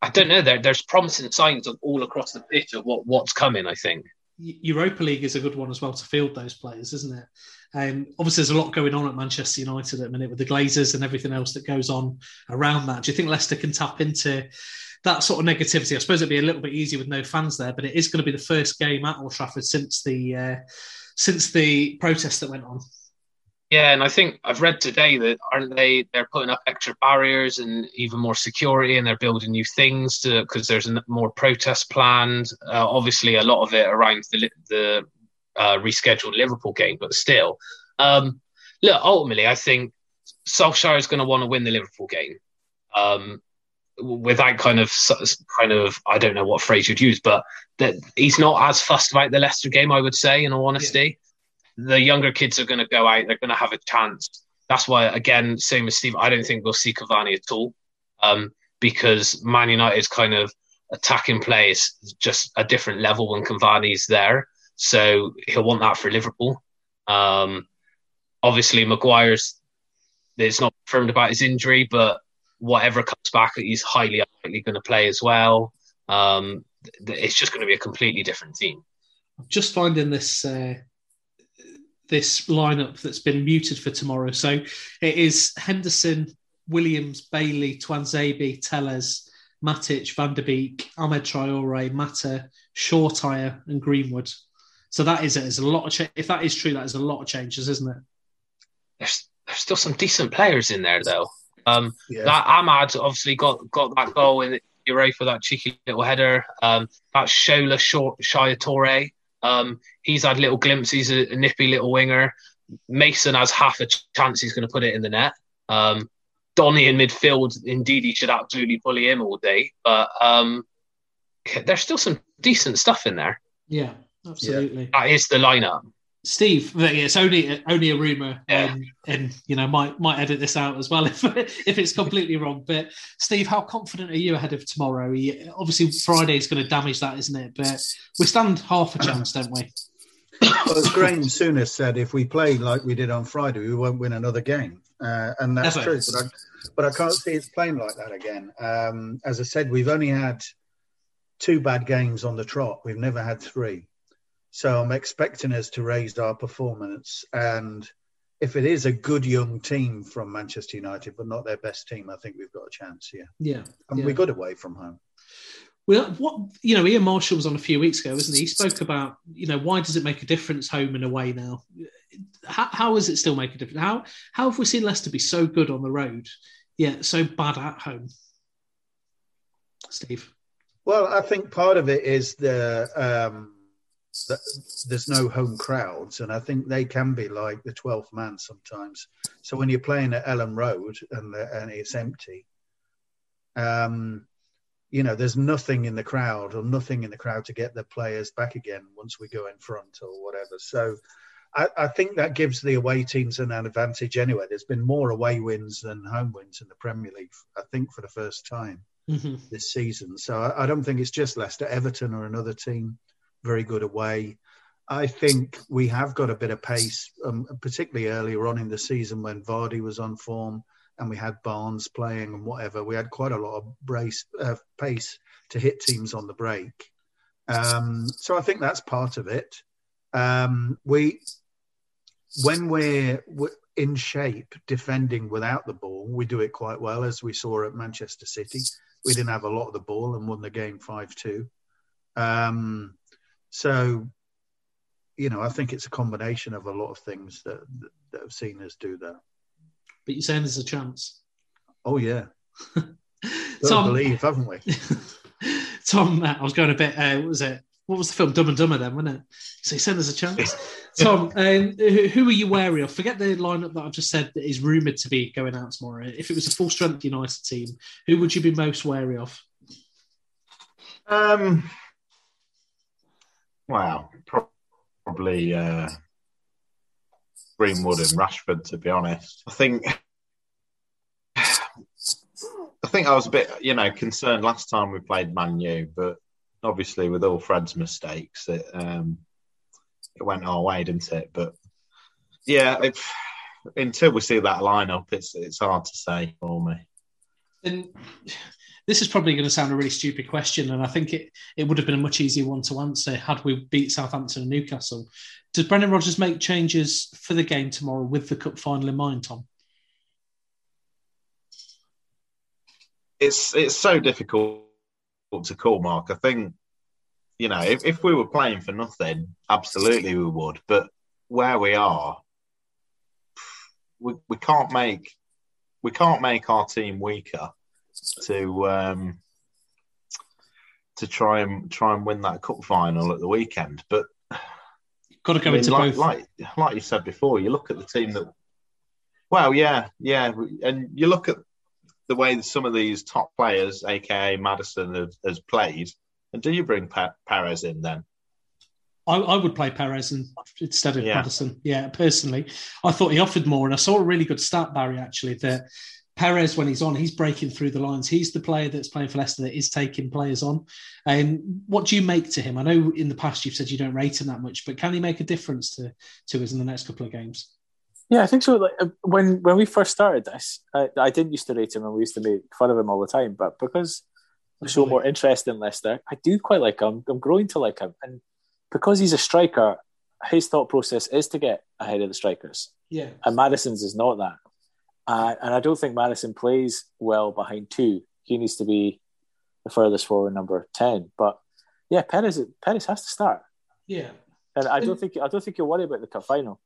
I don't know. There, there's promising signs of all across the pitch of what what's coming. I think Europa League is a good one as well to field those players, isn't it? Um, obviously, there's a lot going on at Manchester United at the minute with the Glazers and everything else that goes on around that. Do you think Leicester can tap into that sort of negativity. I suppose it'd be a little bit easier with no fans there, but it is going to be the first game at Old Trafford since the uh, since the protest that went on. Yeah, and I think I've read today that aren't they? They're putting up extra barriers and even more security, and they're building new things because there's more protest planned. Uh, obviously, a lot of it around the the uh, rescheduled Liverpool game, but still, um, look. Ultimately, I think Solskjaer is going to want to win the Liverpool game. Um, without kind of kind of I don't know what phrase you'd use, but that he's not as fussed about the Leicester game. I would say, in all honesty. The younger kids are going to go out. They're going to have a chance. That's why, again, same as Steve. I don't think we'll see Cavani at all, um, because Man United's kind of attacking play is just a different level when Cavani's there. So he'll want that for Liverpool. Um, obviously, Maguire's. It's not confirmed about his injury, but whatever comes back, he's highly likely going to play as well. Um, it's just going to be a completely different team. I'm just finding this uh, this lineup that's been muted for tomorrow. So it is Henderson, Williams, Bailey, Tuanzebe, Telles, Matic, Van der Beek, Ahmed Traore, Mata, Shoretire, and Greenwood. So that is it. There's a lot of cha- if that is true, that is a lot of changes, isn't it? There's there's still some decent players in there though. Um, yeah. That Amad obviously got got that goal in Euro for that cheeky little header. Um, that Shola short Shia Torre. Um, he's had little glimpses. He's a, a, nippy little winger. Mason has half a chance he's going to put it in the net. Um, Donny in midfield, indeed, he should absolutely bully him all day. But um, there's still some decent stuff in there. Yeah, absolutely. Yeah. That is the lineup. Steve, it's only only a rumor, yeah. um, and you know might might edit this out as well (laughs) if if it's completely wrong. But Steve, how confident are you ahead of tomorrow? You, obviously, Friday is going to damage that, isn't it? But we stand half a chance, don't we? Well, as Graham Souness said, if we play like we did on Friday, we won't win another game, uh, and that's, true. But I, but I can't see it's playing like that again. Um, as I said, we've only had two bad games on the trot. We've never had three. So I'm expecting us to raise our performance. And if it is a good young team from Manchester United, but not their best team, I think we've got a chance here. Yeah. And yeah. we got away from home. Well, what you know, Ian Marshall was on a few weeks ago, wasn't he? He spoke about you know why does it make a difference home and away now? How, how does it still make a difference? How how have we seen Leicester be so good on the road, yet so bad at home? Steve. Well, I think part of it is the um, there's no home crowds, and I think they can be like the twelfth man sometimes. So when you're playing at Elland Road and the, and it's empty, um, you know, there's nothing in the crowd or nothing in the crowd to get the players back again once we go in front or whatever. So I, I think that gives the away teams an advantage anyway. There's been more away wins than home wins in the Premier League, I think, for the first time mm-hmm. this season. So I, I don't think it's just Leicester, Everton, or another team very good away. I think we have got a bit of pace, um, particularly earlier on in the season when Vardy was on form and we had Barnes playing and whatever. We had quite a lot of brace uh, pace to hit teams on the break. Um, so I think that's part of it. Um, we, when we're in shape defending without the ball, we do it quite well, as we saw at Manchester City. we didn't have a lot of the ball and won the game five two. Um, so, you know, I think it's a combination of a lot of things that that have seen us do that. But you're saying there's a chance. Oh yeah, (laughs) Tom, believe, haven't we? (laughs) Tom, uh, I was going a bit. Uh, what was it? What was the film? Dumb and Dumber, then, wasn't it? So he said there's a chance. (laughs) Tom, um, who, who, are you wary of? Forget the lineup that I've just said that is rumoured to be going out tomorrow. If it was a full strength United team, who would you be most wary of? Um, wow, probably uh, Greenwood and Rashford. To be honest, I think I think I was a bit, you know, concerned last time we played Man U, but obviously with all Fred's mistakes, it um, it went our way, didn't it? But yeah, if, until we see that lineup, it's it's hard to say for me. And this is probably going to sound a really stupid question, and I think it, it would have been a much easier one to answer had we beat Southampton and Newcastle. Does Brendan Rodgers make changes for the game tomorrow with the cup final in mind, Tom? It's it's so difficult to call, Mark. I think you know if, if we were playing for nothing, absolutely we would. But where we are, we, we can't make we can't make our team weaker to um, to try and try and win that cup final at the weekend. But got to go I mean, into like, both. Like like you said before, you look at the team that. Well, yeah, yeah, and you look at the way some of these top players, aka Maddison, have, has played. And do you bring Perez in then? I, I, would play Perez instead of yeah. Maddison. Yeah, personally, I thought he offered more, and I saw a really good stat, Barry, actually that Perez, when he's on, he's breaking through the lines. He's the player that's playing for Leicester that is taking players on. And what do you make to him? I know in the past you've said you don't rate him that much, but can he make a difference to to us in the next couple of games? Yeah, I think so. Like uh, when when we first started this, I, I didn't used to rate him, and we used to make fun of him all the time. But because I show more interest in Leicester, I do quite like him. I'm growing to like him, and because he's a striker, his thought process is to get ahead of the strikers. Yeah, and Maddison's is not that. Uh, and I don't think Maddison plays well behind two. He needs to be the furthest forward, number ten. But yeah, Perez Perez has to start. Yeah, and I don't think I don't think you'll worry about the cup final.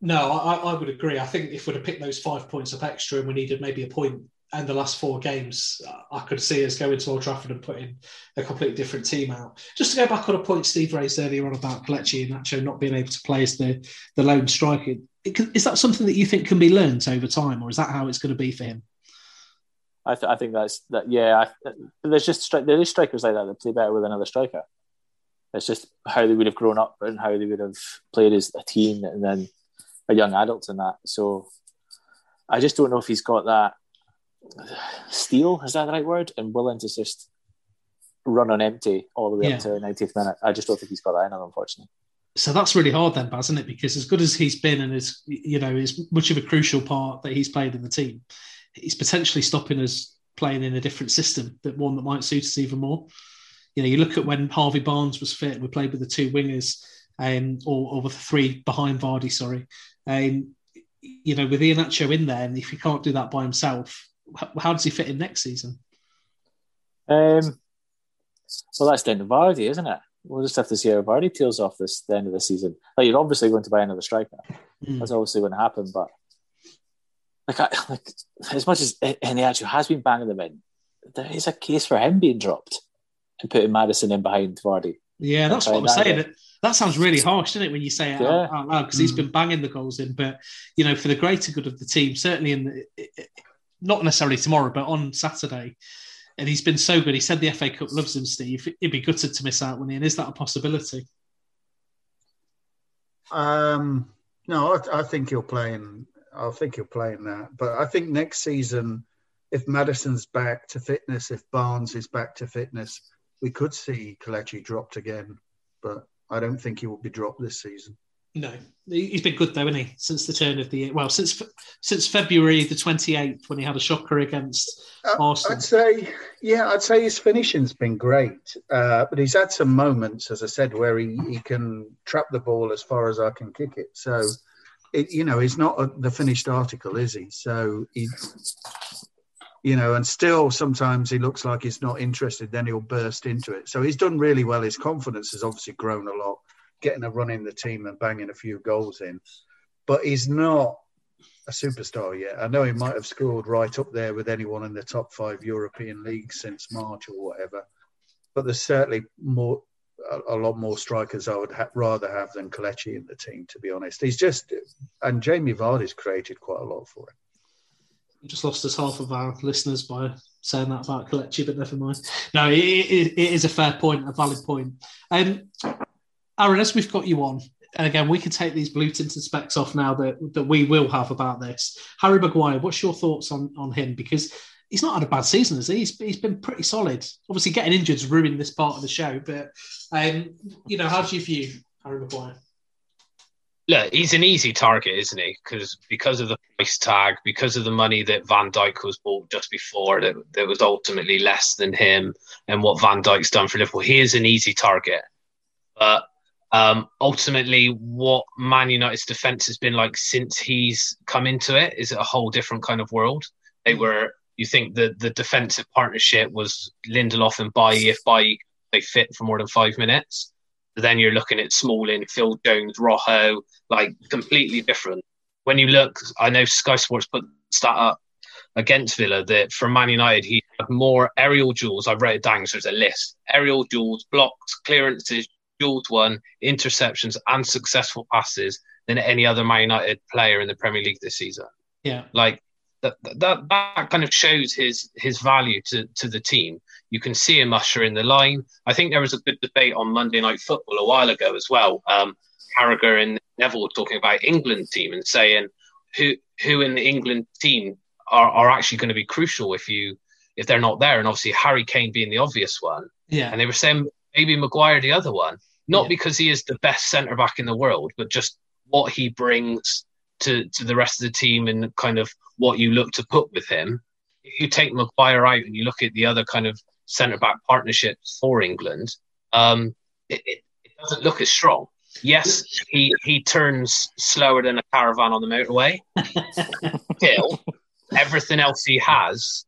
No, I, I would agree. I think if we'd have picked those five points up extra and we needed maybe a point and the last four games, I could see us going to Old Trafford and putting a completely different team out. Just to go back on a point Steve raised earlier on about Kelechi Iheanacho not being able to play as the, the lone striker, is that something that you think can be learned over time, or is that how it's going to be for him? I, th- I think that's that. Yeah, I, there's just there is strikers like that that play better with another striker. It's just how they would have grown up and how they would have played as a team, and then a young adult in that. So I just don't know if he's got that steel, is that the right word? And willing to just run on empty all the way yeah. up to the 90th minute. I just don't think he's got that in him, unfortunately. So that's really hard then, Baz, isn't it? Because as good as he's been and as you know, as much of a crucial part that he's played in the team, he's potentially stopping us playing in a different system, that one that might suit us even more. You know, you look at when Harvey Barnes was fit, we played with the two wingers, um, or, or with the three behind Vardy, sorry. Um, you know, with Iheanacho in there, and if he can't do that by himself, how, how does he fit in next season? Um, well, that's down to Vardy, isn't it? We'll just have to see how Vardy tails off this the end of the season. Like you're obviously going to buy another striker. Mm. That's obviously going to happen. But like, I, like as much as Iheanacho has been banging them in, there is a case for him being dropped and putting Maddison in behind Vardy. Yeah, that's what I'm saying. That sounds really harsh, doesn't it, when you say it yeah. out, loud? Because he's been banging the goals in. But you know, for the greater good of the team, certainly in the, not necessarily tomorrow, but on Saturday. And he's been so good. He said the FA Cup loves him, Steve. He'd be gutted to miss out, when he? And is that a possibility? Um, no, I, I think he'll play in. I think he'll play in that. But I think next season, if Maddison's back to fitness, if Barnes is back to fitness, we could see Kelechi dropped again. But I don't think he will be dropped this season. No, he's been good though, hasn't he? Since the turn of the year. Well, since since February the twenty eighth when he had a shocker against uh, Arsenal. I'd say, yeah, I'd say his finishing's been great, uh, but he's had some moments, as I said, where he, he can trap the ball as far as I can kick it. So, it, you know, he's not a, the finished article, is he? So he, you know, and still sometimes he looks like he's not interested. Then he'll burst into it. So he's done really well. His confidence has obviously grown a lot, getting a run in the team and banging a few goals in. But he's not a superstar yet. I know he might have scored right up there with anyone in the top five European leagues since March or whatever. But there's certainly more, a, a lot more strikers I would ha- rather have than Kelechi in the team. To be honest, he's just and Jamie Vardy's created quite a lot for him just lost us half of our listeners by saying that about Kelechi, but never mind. No, it, it, it is a fair point, a valid point. Um, Aaron, as we've got you on, and again, we can take these blue tinted specs off now that, that we will have about this. Harry Maguire, what's your thoughts on, on him? Because he's not had a bad season, has he? He's, he's been pretty solid. Obviously, getting injured's ruined this part of the show, but um, you know, how do you view Harry Maguire? look, he's an easy target, isn't he? Because because of the price tag, because of the money that Van Dijk was bought just before, that, that was ultimately less than him, and what Van Dijk's done for Liverpool, he is an easy target. But um, ultimately, what Man United's defense has been like since he's come into it is a whole different kind of world. They mm. were, you think that the defensive partnership was Lindelof and Bailly if Bailly they fit for more than five minutes then you're looking at Smalling, Phil Jones, Rojo, like completely different. When you look, I know Sky Sports put stat up against Villa that for Man United he had more aerial duels. I wrote it down, so there's a list: aerial duels, blocks, clearances, duels won, interceptions, and successful passes than any other Man United player in the Premier League this season. Yeah, like that, that that kind of shows his his value to to the team. You can see him usher in the line. I think there was a good debate on Monday Night Football a while ago as well. Um, Carragher and Neville were talking about England team and saying who who in the England team are, are actually going to be crucial if you if they're not there. And obviously Harry Kane being the obvious one. Yeah. And they were saying maybe Maguire the other one, not yeah. because he is the best centre back in the world, but just what he brings to to the rest of the team and kind of what you look to put with him. If you take Maguire out and you look at the other kind of centre back partnerships for England, um, it, it, doesn't look as strong. Yes, he he turns slower than a caravan on the motorway. (laughs) Still, everything else he has,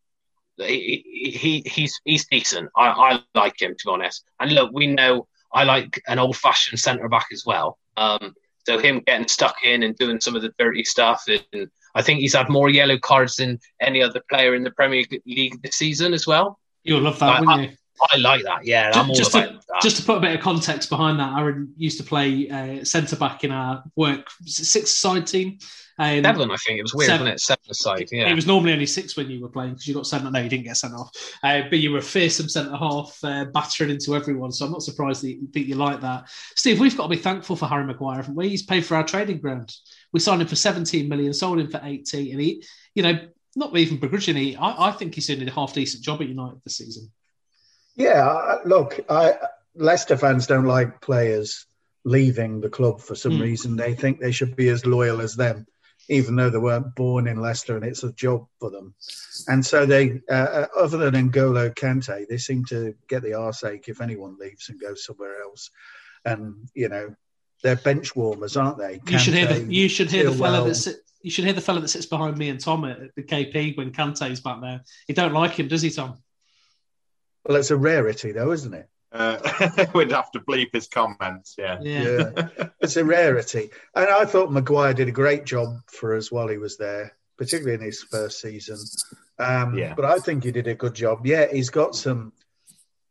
he, he he's he's decent. I, I like him to be honest. And look, we know I like an old fashioned centre back as well. Um, so him getting stuck in and doing some of the dirty stuff, and I think he's had more yellow cards than any other player in the Premier League this season as well. You'll love that, wouldn't you? I like that. Yeah, just, just to, that. Just to put a bit of context behind that, Aaron used to play uh, centre back in our work six side team. Um, seven, I think it was weird, seven, wasn't it? Seven side. Yeah, it was normally only six when you were playing because you got sent. No, you didn't get sent off, uh, but you were a fearsome centre half, uh, battering into everyone. So I'm not surprised that you, that you like that, Steve. We've got to be thankful for Harry Maguire, haven't we? He's paid for our trading ground. We signed him for 17 million, sold him for 80, and he, you know, not even begrudgingly, I, I think he's doing a half decent job at United this season. Yeah, look, I, Leicester fans don't like players leaving the club for some mm. reason. They think they should be as loyal as them, even though they weren't born in Leicester and it's a job for them. And so they, uh, uh other than N'Golo Kante, they seem to get the arse ache if anyone leaves and goes somewhere else. And you know, they're bench warmers, aren't they? Kante, you should hear the you should hear the fella that sits. You should hear the fella that sits behind me and Tom at the KP when Kante's back there. He don't like him, does he, Tom? Well, it's a rarity, though, isn't it? Uh, (laughs) we'd have to bleep his comments. Yeah. yeah. yeah. (laughs) It's a rarity. And I thought Maguire did a great job for us while he was there, particularly in his first season. Um, yeah. But I think he did a good job. Yeah, he's got some,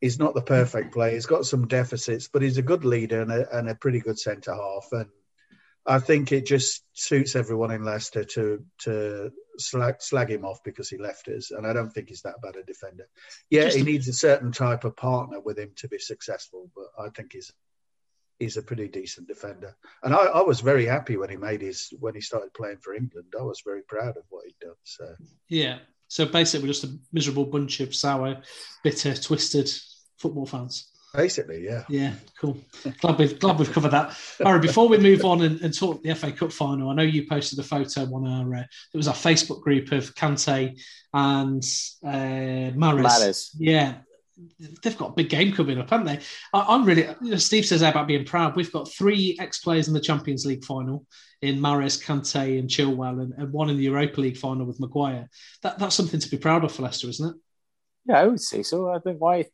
he's not the perfect player. He's got some deficits, but he's a good leader and a, and a pretty good centre half. And I think it just suits everyone in Leicester to to slag, slag him off because he left us, and I don't think he's that bad a defender. Yeah, just he needs a certain type of partner with him to be successful, but I think he's he's a pretty decent defender. And I, I, was very happy when he made his when he started playing for England. I was very proud of what he'd done. So yeah, so basically, we're just a miserable bunch of sour, bitter, twisted football fans. Basically, yeah. Yeah, cool. Glad we've glad we've covered that. All right, before we move on and, and talk the FA Cup final, I know you posted a photo on our uh, it was our Facebook group of Kante and uh, Mahrez. Mahrez. Yeah. they've got a big game coming up, haven't they? I, am really. You know, Steve says about being proud. We've got three ex-players in the Champions League final in Mahrez, Kante, and Chilwell, and, and, one in the Europa League final with Maguire. That, that's something to be proud of for Leicester, isn't it? Yeah, I would say so. I think why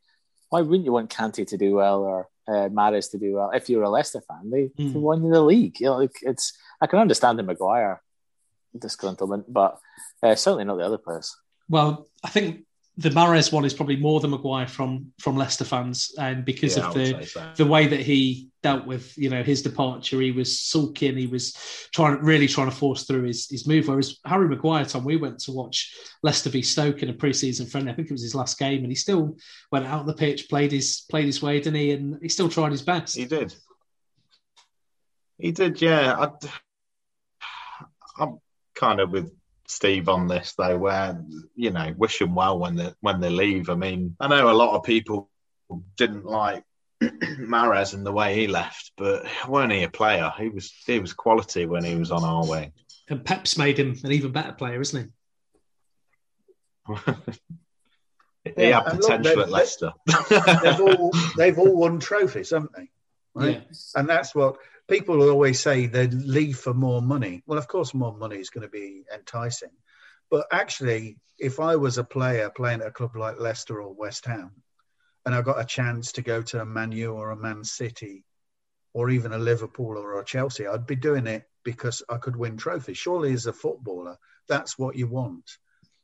why wouldn't you want Kante to do well or uh, Mahrez to do well if you're a Leicester fan? They, mm. they won the league. You know, like it's. I can understand the Maguire disgruntlement, but uh, certainly not the other players. Well, I think the Mahrez one is probably more than Maguire from from Leicester fans, and because yeah, of the so. the way that he dealt with you know his departure, he was sulking, he was trying really trying to force through his, his move. Whereas Harry Maguire, Tom, we went to watch Leicester v Stoke in a pre-season friendly. I think it was his last game, and he still went out on the pitch, played his played his way, didn't he? And he still tried his best. He did. He did, yeah. I, I'm kind of with Steve on this though, where you know wish them well when they when they leave. I mean, I know a lot of people didn't like (clears throat) Mahrez and the way he left, but weren't he a player? He was he was quality when he was on our wing. And Pep's made him an even better player, isn't he? (laughs) he yeah, had potential look, at Leicester. they've all they've all won trophies, haven't they? (laughs) Right? Yeah. And that's what people always say they leave for more money. Well, of course, more money is going to be enticing. But actually, if I was a player playing at a club like Leicester or West Ham, and I got a chance to go to a Man U or a Man City, or even a Liverpool or a Chelsea, I'd be doing it because I could win trophies. Surely, as a footballer, that's what you want.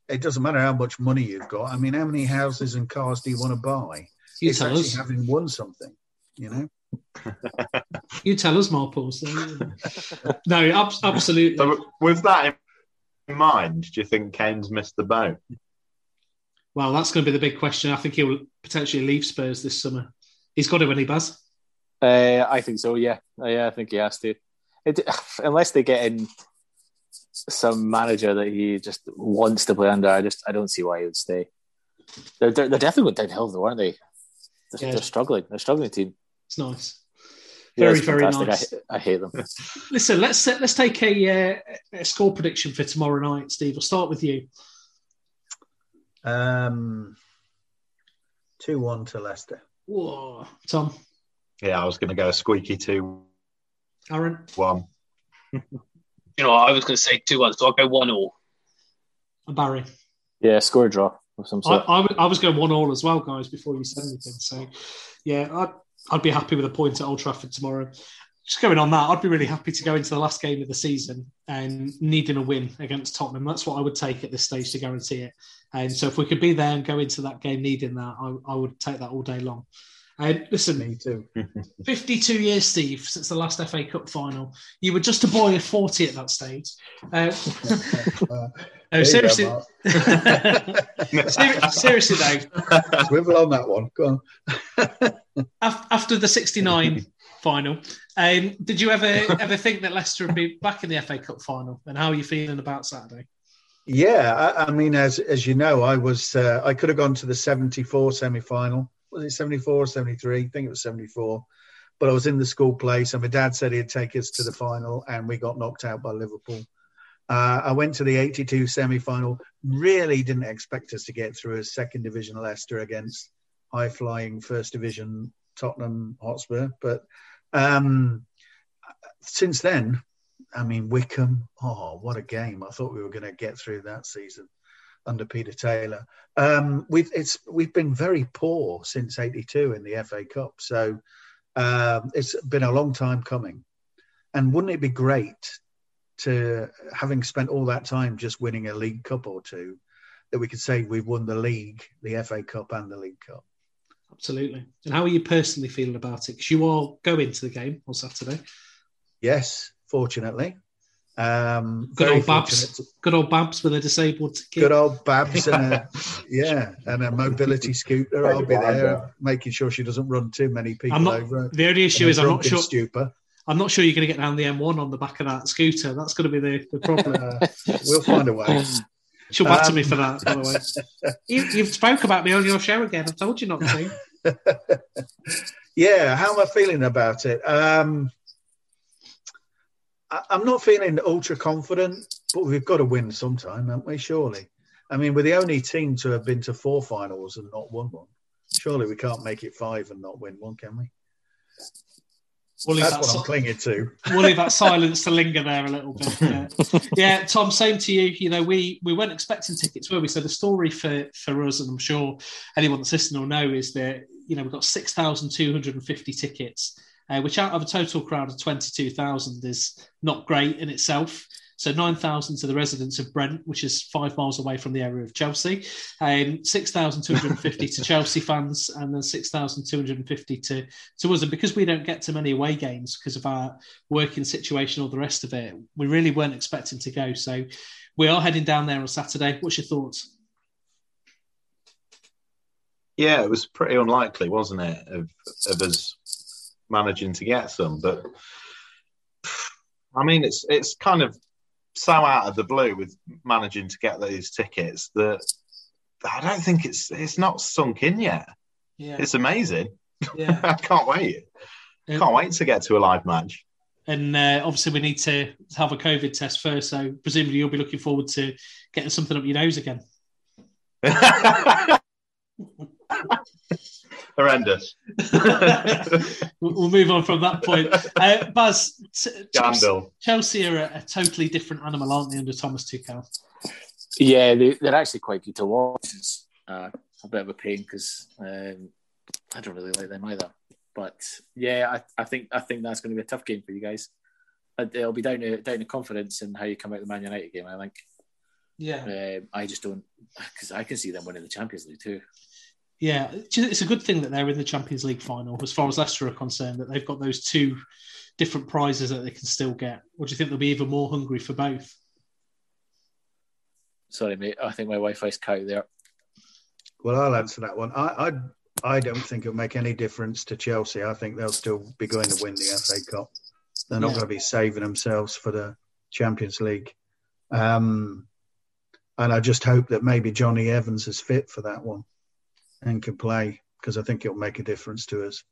It doesn't matter how much money you've got. I mean, how many houses and cars do you want to buy? You it's actually having won something, you know. You tell us more, Paul. no, ab- absolutely. So with that in mind, do you think Kane's missed the boat? Well, that's going to be the big question. I think he'll potentially leave Spurs this summer. He's got to when he Baz. Uh, I think so. Yeah, uh, yeah, I think he has to. It, unless they get in some manager that he just wants to play under, I just I don't see why he would stay. They're, they're, they're definitely going downhill, though, aren't they? They're, yeah. they're struggling. They're struggling team. It's nice. Very, yeah, very nice. I, I, hate them. Listen, let's let's take a, uh, a, score prediction for tomorrow night, Steve. I'll start with you. Um, two one to Leicester. Whoa, Tom. Yeah, I was going to go a squeaky two. Aaron. One. (laughs) you know, I was going to say two one, so I'll go one all. Barry. Yeah, score draw of some sort. I, I, I was going one all as well, guys. Before you said anything, so yeah, I, I'd be happy with a point at Old Trafford tomorrow. Just going on that, I'd be really happy to go into the last game of the season and needing a win against Tottenham. That's what I would take at this stage to guarantee it. And so if we could be there and go into that game needing that, I, I would take that all day long. And listen, me too. (laughs) (laughs) 52 years, Steve, since the last FA Cup final. You were just a boy of 40 at that stage. Uh, (laughs) no, seriously. seriously, though. Swivel on that one. Go on. After the 69 (laughs) final, um, did you ever ever think that Leicester would be back in the FA Cup final? And how are you feeling about Saturday? Yeah, I, I mean, as as you know, I was uh, I could have gone to the 74 semi final was it 74 or 73? I think it was 74. But I was in the school place, and my dad said he'd take us to the final, and we got knocked out by Liverpool. Uh, I went to the 82 semi final. Really didn't expect us to get through as second division Leicester against high flying first division Tottenham Hotspur. But um, since then, I mean, Wycombe, oh, what a game. I thought we were going to get through that season under Peter Taylor. Um, we've it's we've been very poor since '82 in the FA Cup, so um, it's been a long time coming. And wouldn't it be great to, having spent all that time just winning a League Cup or two, that we could say we've won the league, the FA Cup, and the League Cup? Absolutely. And how are you personally feeling about it? Because you all go into the game on Saturday. Yes, fortunately. Um, good old Babs. To, good old Babs with a disabled ticket. Good old Babs and a (laughs) yeah, and a mobility scooter. I'll be there, making sure she doesn't run too many people not, over. The only issue is I'm not sure. Stupor. I'm not sure you're going to get down the M1 on the back of that scooter. That's going to be the, the problem. Uh, (laughs) we'll find a way. She'll batter um, me for that, by the way. You, you've spoke about me on your show again. I told you not to. yeah, how am I feeling about it? Um, I'm not feeling ultra confident, but we've got to win sometime, haven't we? Surely. I mean, we're the only team to have been to four finals and not won one. Surely we can't make it five and not win one, can we? We'll leave, That's that, what I'm clinging to. we'll leave that silence to linger there a little bit. Yeah. (laughs) yeah, Tom, same to you. You know, we we weren't expecting tickets, were we? So the story for for us, and I'm sure anyone that's listening will know, is that you know we've got six thousand two hundred and fifty tickets, uh, which out of a total crowd of twenty two thousand is not great in itself. So 9,000 to the residents of Brent, which is five miles away from the area of Chelsea, um, 6,250 to Chelsea fans, and then 6,250 to, to us. And because we don't get to many away games because of our working situation, all the rest of it, we really weren't expecting to go. So we are heading down there on Saturday. What's your thoughts? Yeah, it was pretty unlikely, wasn't it, of, of us managing to get some. But I mean, it's it's kind of so out of the blue with managing to get these tickets that I don't think it's it's not sunk in yet. Yeah, It's amazing. yeah. (laughs) I can't wait. Can't wait to get to a live match. And uh, obviously, we need to have a COVID test first. So presumably, you'll be looking forward to getting something up your nose again. (laughs) (laughs) Horrendous. (laughs) we'll we'll move on from that point. Uh, Baz, t- Chelsea, Chelsea are a, a totally different animal, aren't they, under Thomas Tuchel? Yeah, they, they're actually quite good to watch. It's uh, a bit of a pain because um, I don't really like them either. But yeah, I, I think I think that's going to be a tough game for you guys. Uh, It'll be down to down to confidence and how you come out of the Man United game. I think. Yeah. Um, I just don't because I can see them winning the Champions League too. Yeah, it's a good thing that they're in the Champions League final, as far as Leicester are concerned, that they've got those two different prizes that they can still get. Or do you think they'll be even more hungry for both? Sorry, mate. I think my Wi-Fi's cut there. Well, I'll answer that one. I, I I don't think it'll make any difference to Chelsea. I think they'll still be going to win the FA Cup. They're not Yeah. going to be saving themselves for the Champions League. Um, and I just hope that maybe Jonny Evans is fit for that one and can play because I think it'll make a difference to us.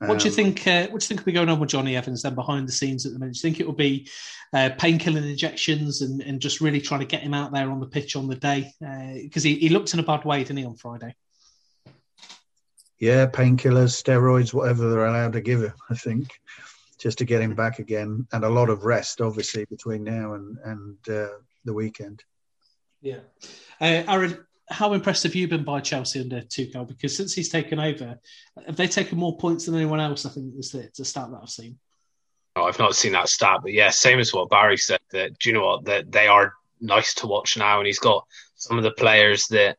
What do you Um, think? Uh, what do you think will be going on with Jonny Evans then behind the scenes at the minute? Do you think it will be uh, painkilling injections and, and just really trying to get him out there on the pitch on the day? Because he, he looked in a bad way, didn't he, on Friday? Yeah, painkillers, steroids, whatever they're allowed to give him, I think, just to get him back again. And a lot of rest, obviously, between now and, and uh, the weekend. Yeah. Uh, Aaron, how impressed have you been by Chelsea under Tuchel? Because since he's taken over, have they taken more points than anyone else? I think is the, the stat that I've seen. Oh, I've not seen that stat, but yeah, same as what Barry said. That do you know what that they are nice to watch now, and he's got some of the players that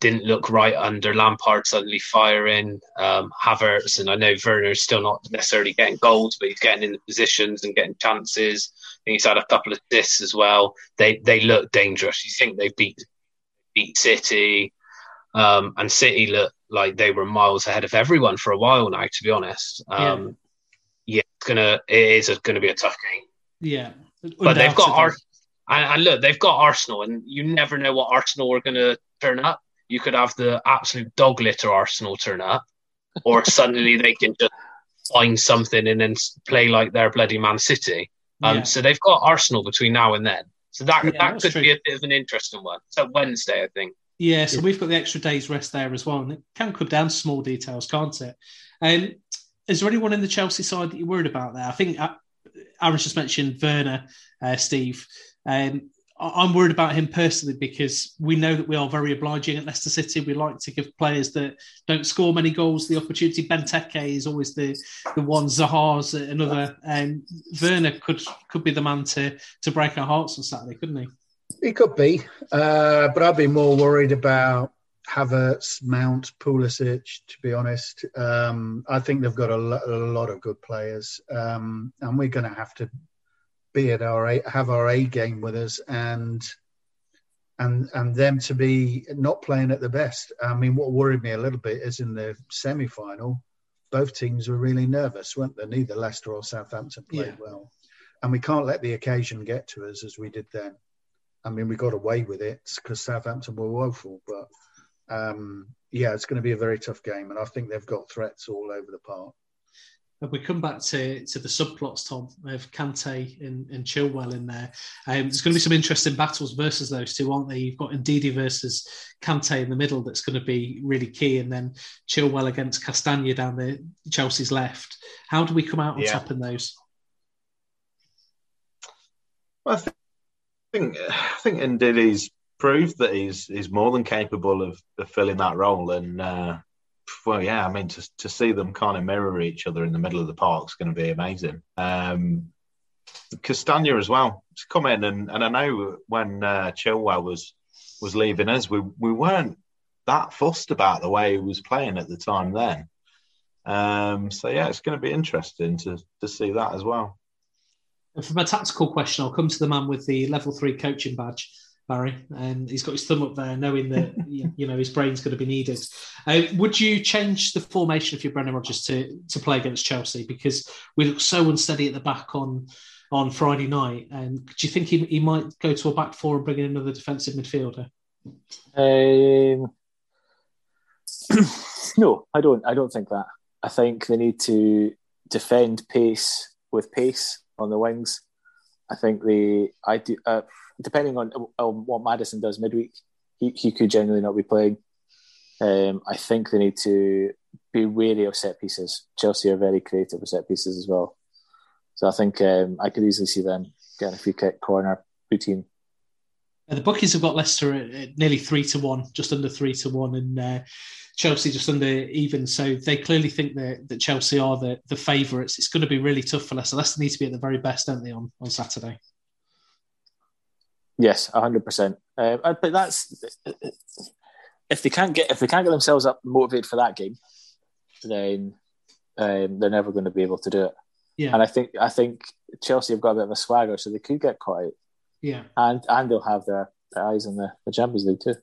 didn't look right under Lampard suddenly firing. Um, Havertz, and I know Werner's still not necessarily getting goals, but he's getting in the positions and getting chances. Think he's had a couple of assists as well. They they look dangerous. You think they've beat beat City, um, and City look like they were miles ahead of everyone for a while now. To be honest, um, yeah. it's gonna it is gonna be a tough game. Yeah. But they've got. Ar- and, and look, they've got Arsenal, and you never know what Arsenal are going to turn up. You could have the absolute dog litter Arsenal turn up, or (laughs) suddenly they can just find something and then play like they're bloody Man City. Um, Yeah. So they've got Arsenal between now and then. So that Yeah, that could true. be a bit of an interesting one. So Wednesday, I think. Yeah, so we've got the extra day's rest there as well. And it can come down to small details, can't it? Um, is there anyone in the Chelsea side that you're worried about there? I think uh, Aaron's just mentioned Werner, uh, Steve. Um, I- I'm worried about him personally because we know that we are very obliging at Leicester City. We like to give players that don't score many goals the opportunity. Benteke is always the the one. Zaha's another. Um, Werner could could be the man to to break our hearts on Saturday, couldn't he? He could be, uh, but I'd be more worried about Havertz, Mount, Pulisic. To be honest, um, I think they've got a, lo- a lot of good players, um, and we're going to have to be at our A, have our A game with us, and and and them to be not playing at the best. I mean, what worried me a little bit is in the semi final, both teams were really nervous, weren't they? Neither Leicester or Southampton played Yeah. well, and we can't let the occasion get to us as we did then. I mean, we got away with it because Southampton were woeful, but um, yeah, it's going to be a very tough game, and I think they've got threats all over the park. We come back to, to the subplots, Tom, of Kante and, and Chilwell in there. Um, there's going to be some interesting battles versus those two, aren't there? You've got Ndidi versus Kante in the middle that's going to be really key, and then Chilwell against Castagna down the Chelsea's left. How do we come out on yeah. top in those? Well, I think I think Ndidi's proved that he's he's more than capable of, of filling that role, and uh, well, yeah, I mean, to, to see them kind of mirror each other in the middle of the park is going to be amazing. Um, Castagna as well to come in, and, and I know when uh, Chilwell was was leaving us, we we weren't that fussed about the way he was playing at the time then. Um, so yeah, it's going to be interesting to to see that as well. And from a tactical question, I'll come to the man with the level three coaching badge. Barry, and he's got his thumb up there, knowing that (laughs) you know his brain's going to be needed. Uh, would you change the formation if you're Brendan Rodgers to to play against Chelsea because we look so unsteady at the back on on Friday night? And do you think he, he might go to a back four and bring in another defensive midfielder? Um, (clears throat) no, I don't. I don't think that. I think they need to defend pace with pace on the wings. I think they. I do. Uh, depending on, on what Maddison does midweek, he, he could genuinely not be playing. Um, I think they need to be wary of set pieces. Chelsea are very creative with set pieces as well. So I think um, I could easily see them getting a free kick corner routine. the bookies have got Leicester at, nearly three to one, just under three to one, and uh, Chelsea just under even. So they clearly think that, that Chelsea are the, the favourites. It's going to be really tough for Leicester. Leicester need to be at the very best, don't they, on, on Saturday? Yes, hundred percent. Um, but that's if they can't get if they can't get themselves up motivated for that game, then um, they're never going to be able to do it. Yeah. And I think I think Chelsea have got a bit of a swagger, so they could get caught out. Yeah. And and they'll have their, their eyes on the, the Champions League too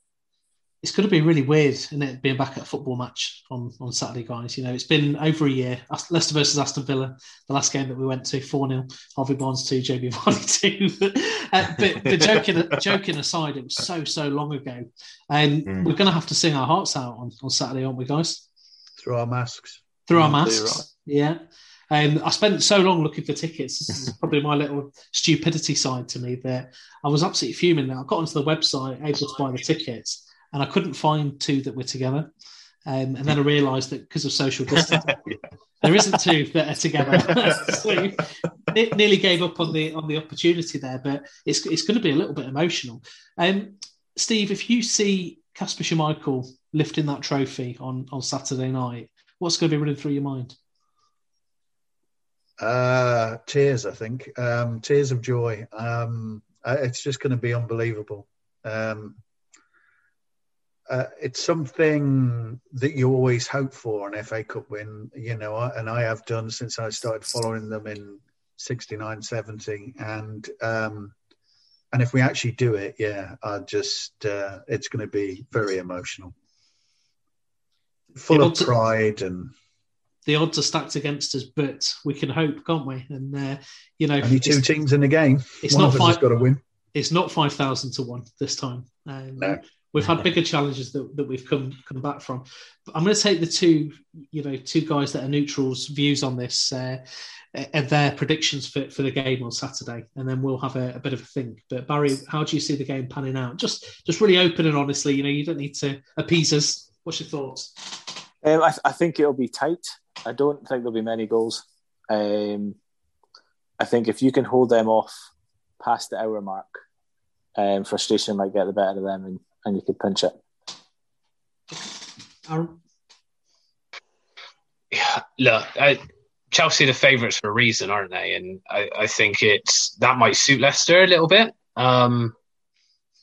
it's going to be really weird, isn't it, being back at a football match on, on Saturday, guys? You know, it's been over a year. Leicester versus Aston Villa, the last game that we went to, 4 0, Harvey Barnes 2, JB (laughs) Vardy 2. uh, but, but joking, joking aside, it was so, so long ago. And um, mm. we're going to have to sing our hearts out on, on Saturday, aren't we, guys? Through our masks. Through our masks. Yeah. Um, I spent so long looking for tickets. This is (laughs) probably my little stupidity side to me that I was absolutely fuming. That. I got onto the website, able to buy the tickets and I couldn't find two that were together. Um, and then I realised that because of social (laughs) distance, yeah. there isn't two that are together. (laughs) so it nearly gave up on the on the opportunity there, but it's it's going to be a little bit emotional. Um, Steve, if you see Kasper Schmeichel lifting that trophy on on Saturday night, what's going to be running through your mind? Uh, tears, I think. Um, tears of joy. Um, it's just going to be unbelievable. Um, uh, it's something that you always hope for an FA Cup win, you know, and I have done since I started following them in 69, 70. And, um, and if we actually do it, yeah, I just, uh, it's going to be very emotional. Full of pride and. The odds are stacked against us, but we can hope, can't we? And, uh, you know. Only two teams in the game. It's One not of us five, has got to win. It's not 5,000 to 1 this time. Um, no We've had bigger challenges that, that we've come come back from. But I'm going to take the two, you know, two guys that are neutrals' views on this uh, and their predictions for, for the game on Saturday, and then we'll have a, a, bit of a think. But Barry, how do you see the game panning out? Just just really open and honestly, you know, you don't need to appease us. What's your thoughts? Um, I, I, think it'll be tight. I don't think there'll be many goals. Um, I think if you can hold them off past the hour mark, um, frustration might get the better of them, and and you could pinch it. Aaron? Yeah, look, I, Chelsea the favourites for a reason, aren't they? And I, I, think it's that might suit Leicester a little bit. Um,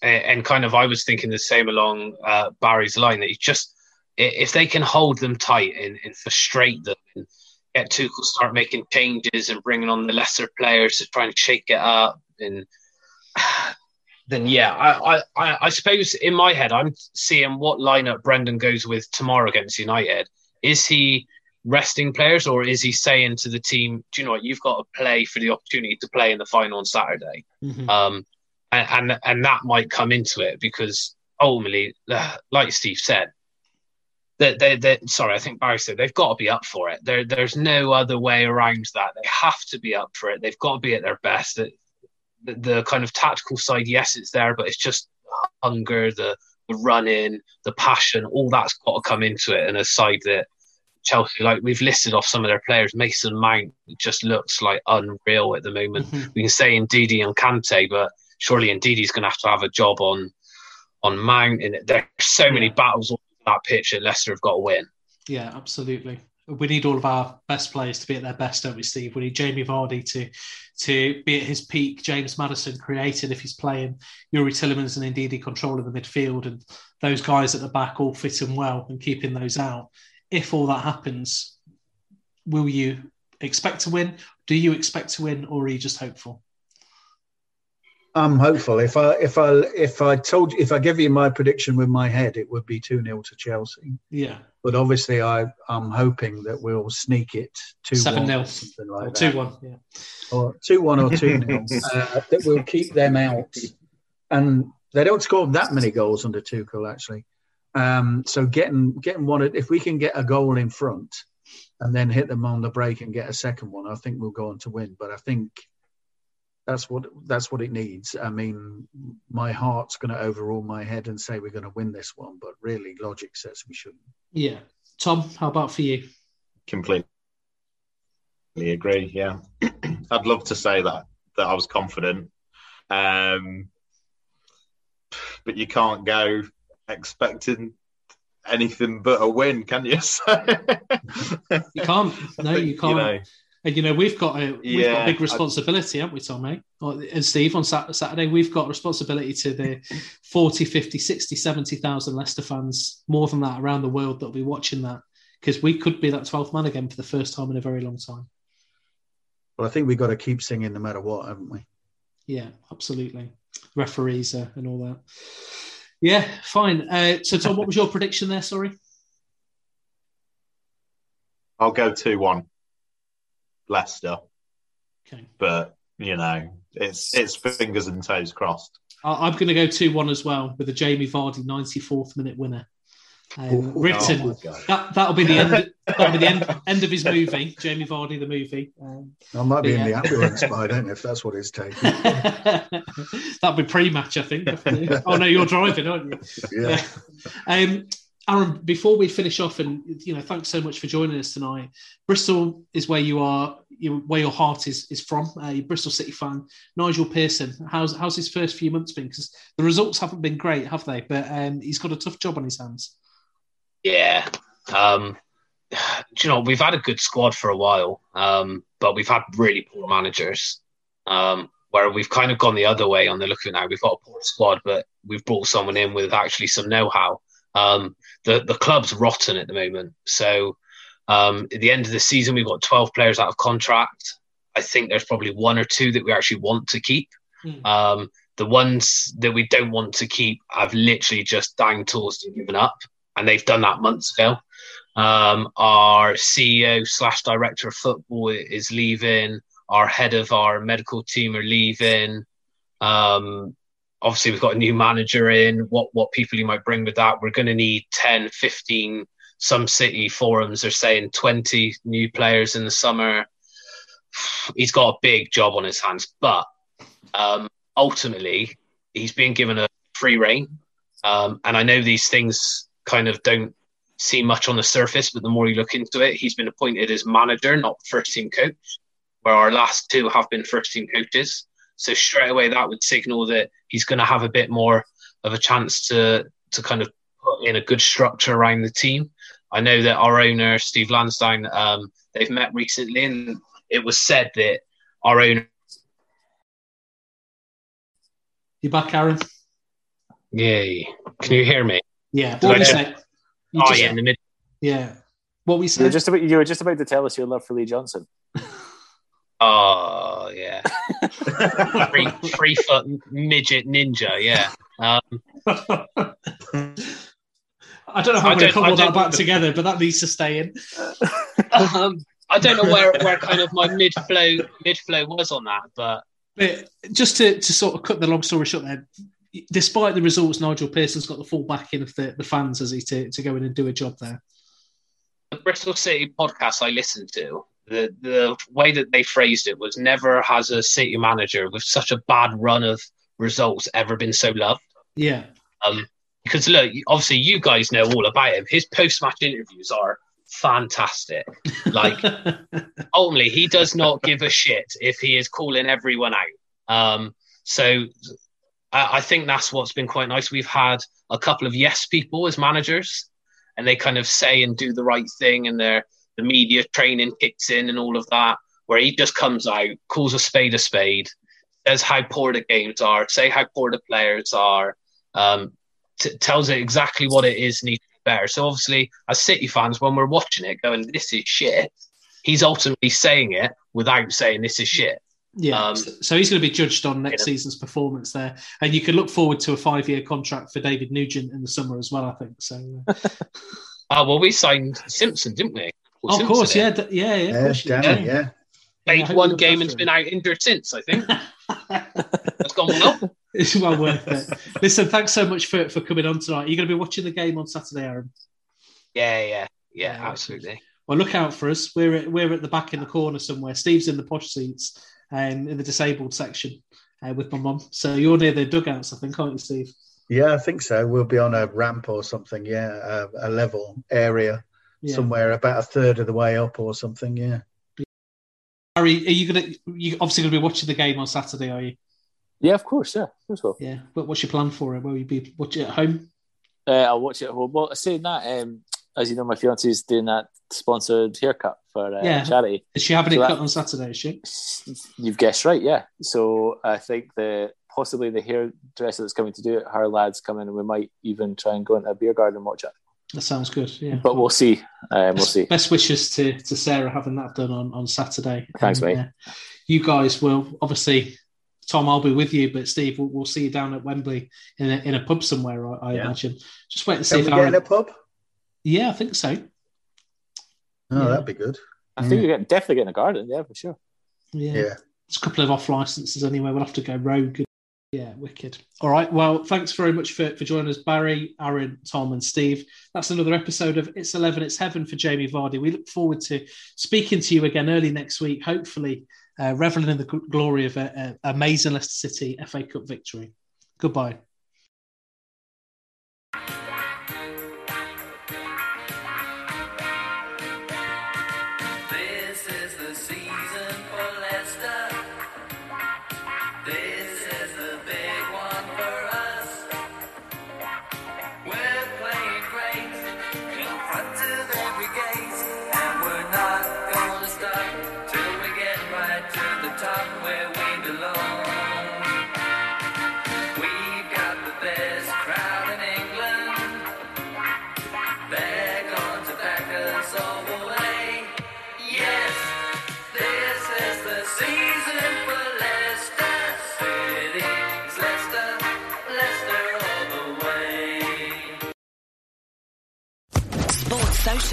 and, and, kind of, I was thinking the same along uh, Barry's line that he just if they can hold them tight and, and frustrate them and get Tuchel start making changes and bringing on the lesser players to try and shake it up and then yeah, I, I, I suppose in my head, I'm seeing what lineup Brendan goes with tomorrow against United. Is he resting players or is he saying to the team, do you know what, you've got to play for the opportunity to play in the final on Saturday? Mm-hmm. Um, and, and, and that might come into it because ultimately, like Steve said, They, they, they, sorry, I think Barry said they've got to be up for it. There, there's no other way around that. They have to be up for it. They've got to be at their best. The, kind of tactical side, yes, it's there, but it's just hunger, the the running, the passion, all that's got to come into it. And a side that Chelsea, like we've listed off some of their players, Mason Mount just looks like unreal at the moment. Mm-hmm. We can say Ndidi and Kante, but surely Ndidi's going to have to have a job on on Mount. And there's so many battles on that pitch that Leicester have got to win. Yeah, absolutely. We need all of our best players to be at their best, don't we, Steve? We need Jamie Vardy to to be at his peak, James Maddison created if he's playing, Youri Tielemans and Ndidi controlling the midfield, and those guys at the back all fitting well and keeping those out. If all that happens, will you expect to win? Do you expect to win, or are you just hopeful? I'm hopeful. If I if I if I told you if I give you my prediction with my head, it would be two 0 to Chelsea. Yeah. But obviously, I I'm hoping that we'll sneak it two seven 0 something like or two one. Yeah. Or two one or two 0 (laughs) uh, That will keep them out, and they don't score that many goals under Tuchel actually. Um, so getting getting one if we can get a goal in front, and then hit them on the break and get a second one, I think we'll go on to win. But I think that's what that's what it needs. I mean, my heart's going to overrule my head and say we're going to win this one, but really, logic says we shouldn't. Yeah, Tom, how about for you? Completely agree. Yeah, (clears throat) I'd love to say that that I was confident, um, but you can't go expecting anything but a win, can you? (laughs) you can't. No, (laughs) you can't. You know, and you know we've got a we've got a big responsibility, I, haven't we, Tommy? And Steve on Saturday, we've got responsibility to the (laughs) 40, 50, 60, 70,000 Leicester fans, more than that around the world that'll be watching that because we could be that 12th man again for the first time in a very long time. Well, I think we've got to keep singing no matter what, haven't we? Yeah, absolutely. Referees uh, and all that. Yeah, fine. Uh, so, Tom, what was your (laughs) prediction there? Sorry. I'll go 2 1. Leicester. Okay. But you know, it's it's fingers and toes crossed. I'm going to go two one as well with a Jamie Vardy 94th minute winner. Um, written oh that that'll be the end. that'll be the end, end of his movie, Jamie Vardy the movie. Um, I might be yeah. in the ambulance by (laughs) then if that's what it's taking. (laughs) That'll be pre-match, I think. (laughs) oh no, you're driving, aren't you? Yeah. Um, Aaron, before we finish off, and you know, thanks so much for joining us tonight. Bristol is where you are, you, where your heart is is from. Uh, Bristol City fan, Nigel Pearson. How's how's his first few months been? Because the results haven't been great, have they? But um, he's got a tough job on his hands. Yeah, um, you know, we've had a good squad for a while, um, but we've had really poor managers. Um, where we've kind of gone the other way on the look at it now. We've got a poor squad, but we've brought someone in with actually some know-how. Um, the the club's rotten at the moment. So um, at the end of the season, we've got 12 players out of contract. I think there's probably one or two that we actually want to keep. Mm. Um, the ones that we don't want to keep, I've literally just dang tools and given up, and they've done that months ago. Um, our CEO slash director of football is leaving. Our head of our medical team are leaving. Um, obviously we've got a new manager in what what people you might bring with that. We're going to need 10 15 some city forums are saying 20 new players in the summer. He's got a big job on his hands but um, ultimately he's being given a free reign. Um, and i know these things kind of don't seem much on the surface but the more you look into it he's been appointed as manager not first team coach where our last two have been first team coaches so straight away, that would signal that he's going to have a bit more of a chance to to kind of put in a good structure around the team. I know that our owner Steve Lansdown, um, they've met recently, and it was said that our owner. You back, Aaron? Yay! Can you hear me? Yeah. What we say? Oh yeah, in the mid. Yeah. What we said? You were just about you were just about to tell us your love for Lee Johnson. Oh yeah, three, three foot midget ninja. Yeah. Um, I don't know how I'm going to couple that back together, but that needs to stay in. um, I don't know where, where kind of my mid flow mid flow was on that, but but just to, to sort of cut the long story short, there, despite the results, Nigel Pearson's got the full backing of the, the fans, as he to, to go in and do a job there. The Bristol City podcast I listened to, the the way that they phrased it was never has a City manager with such a bad run of results ever been so loved. Yeah. Um, because look, obviously you guys know all about him. His post match interviews are fantastic. Like (laughs) only he does not give a shit if he is calling everyone out. Um, so I, I think that's what's been quite nice. We've had a couple of yes people as managers, and they kind of say and do the right thing, and their the media training kicks in and all of that. Where he just comes out, calls a spade a spade, says how poor the games are, say how poor the players are, um, t- tells it exactly what it is needs to be better. So obviously, as City fans, when we're watching it, going, "This is shit," he's ultimately saying it without saying this is shit. Yeah, Um, so he's going to be judged on next you know. season's performance there, and you can look forward to a five-year contract for David Nugent in the summer as well. I think so. Oh (laughs) well, we signed Simpson, didn't we? Or of course, yeah, d- yeah, yeah. of Yeah, course damn did. it, yeah. Played Yeah, one game after and's him. been out injured since. I think (laughs) that's gone well. it's well worth it. Listen, thanks so much for, for coming on tonight. You're going to be watching the game on Saturday, Aaron. Yeah, yeah, yeah, Yeah, absolutely. Well, look out for us. We're at, we're at the back in the corner somewhere. Steve's in the posh seats um, in the disabled section uh, with my mum. So you're near the dugouts, I think, aren't you, Steve? Yeah, I think so. We'll be on a ramp or something. Yeah, a, a level area Yeah. somewhere about a third of the way up or something. Yeah. Harry, are you going to? You obviously going to be watching the game on Saturday, are you? Yeah, of course. Yeah, of course. Will. Yeah. But what's your plan for it? Will you be watching it at home? Uh, I'll watch it at home. Well, saying that, um, as you know, my fiance's doing that sponsored haircut for uh, Yeah. charity. Is she having So it that- cut on Saturday? Is she? You've guessed right, yeah. So I think the possibly the hairdresser that's coming to do it, her lads come in, and we might even try and go into a beer garden and watch it. That sounds good. Yeah. But we'll see. Um, we'll best, see. best wishes to, to Sarah having that done on, on Saturday. Thanks, And, mate. uh, you guys will obviously, Tom, I'll be with you, but Steve, we'll, we'll see you down at Wembley in a, in a pub somewhere, I, I Yeah. imagine. Just wait and see Can if we get in a pub? Yeah, I think so. Oh, Yeah. that'd be good. I think you're getting, definitely getting a garden, yeah, for sure. Yeah. Yeah. There's a couple of off licenses anyway. We'll have to go rogue. Yeah, wicked. All right. Well, thanks very much for, for joining us, Barry, Aaron, Tom, and Steve. That's another episode of It's 11, It's Heaven for Jamie Vardy. We look forward to speaking to you again early next week, hopefully, uh, reveling in the glory of an amazing Leicester City FA Cup victory. Goodbye.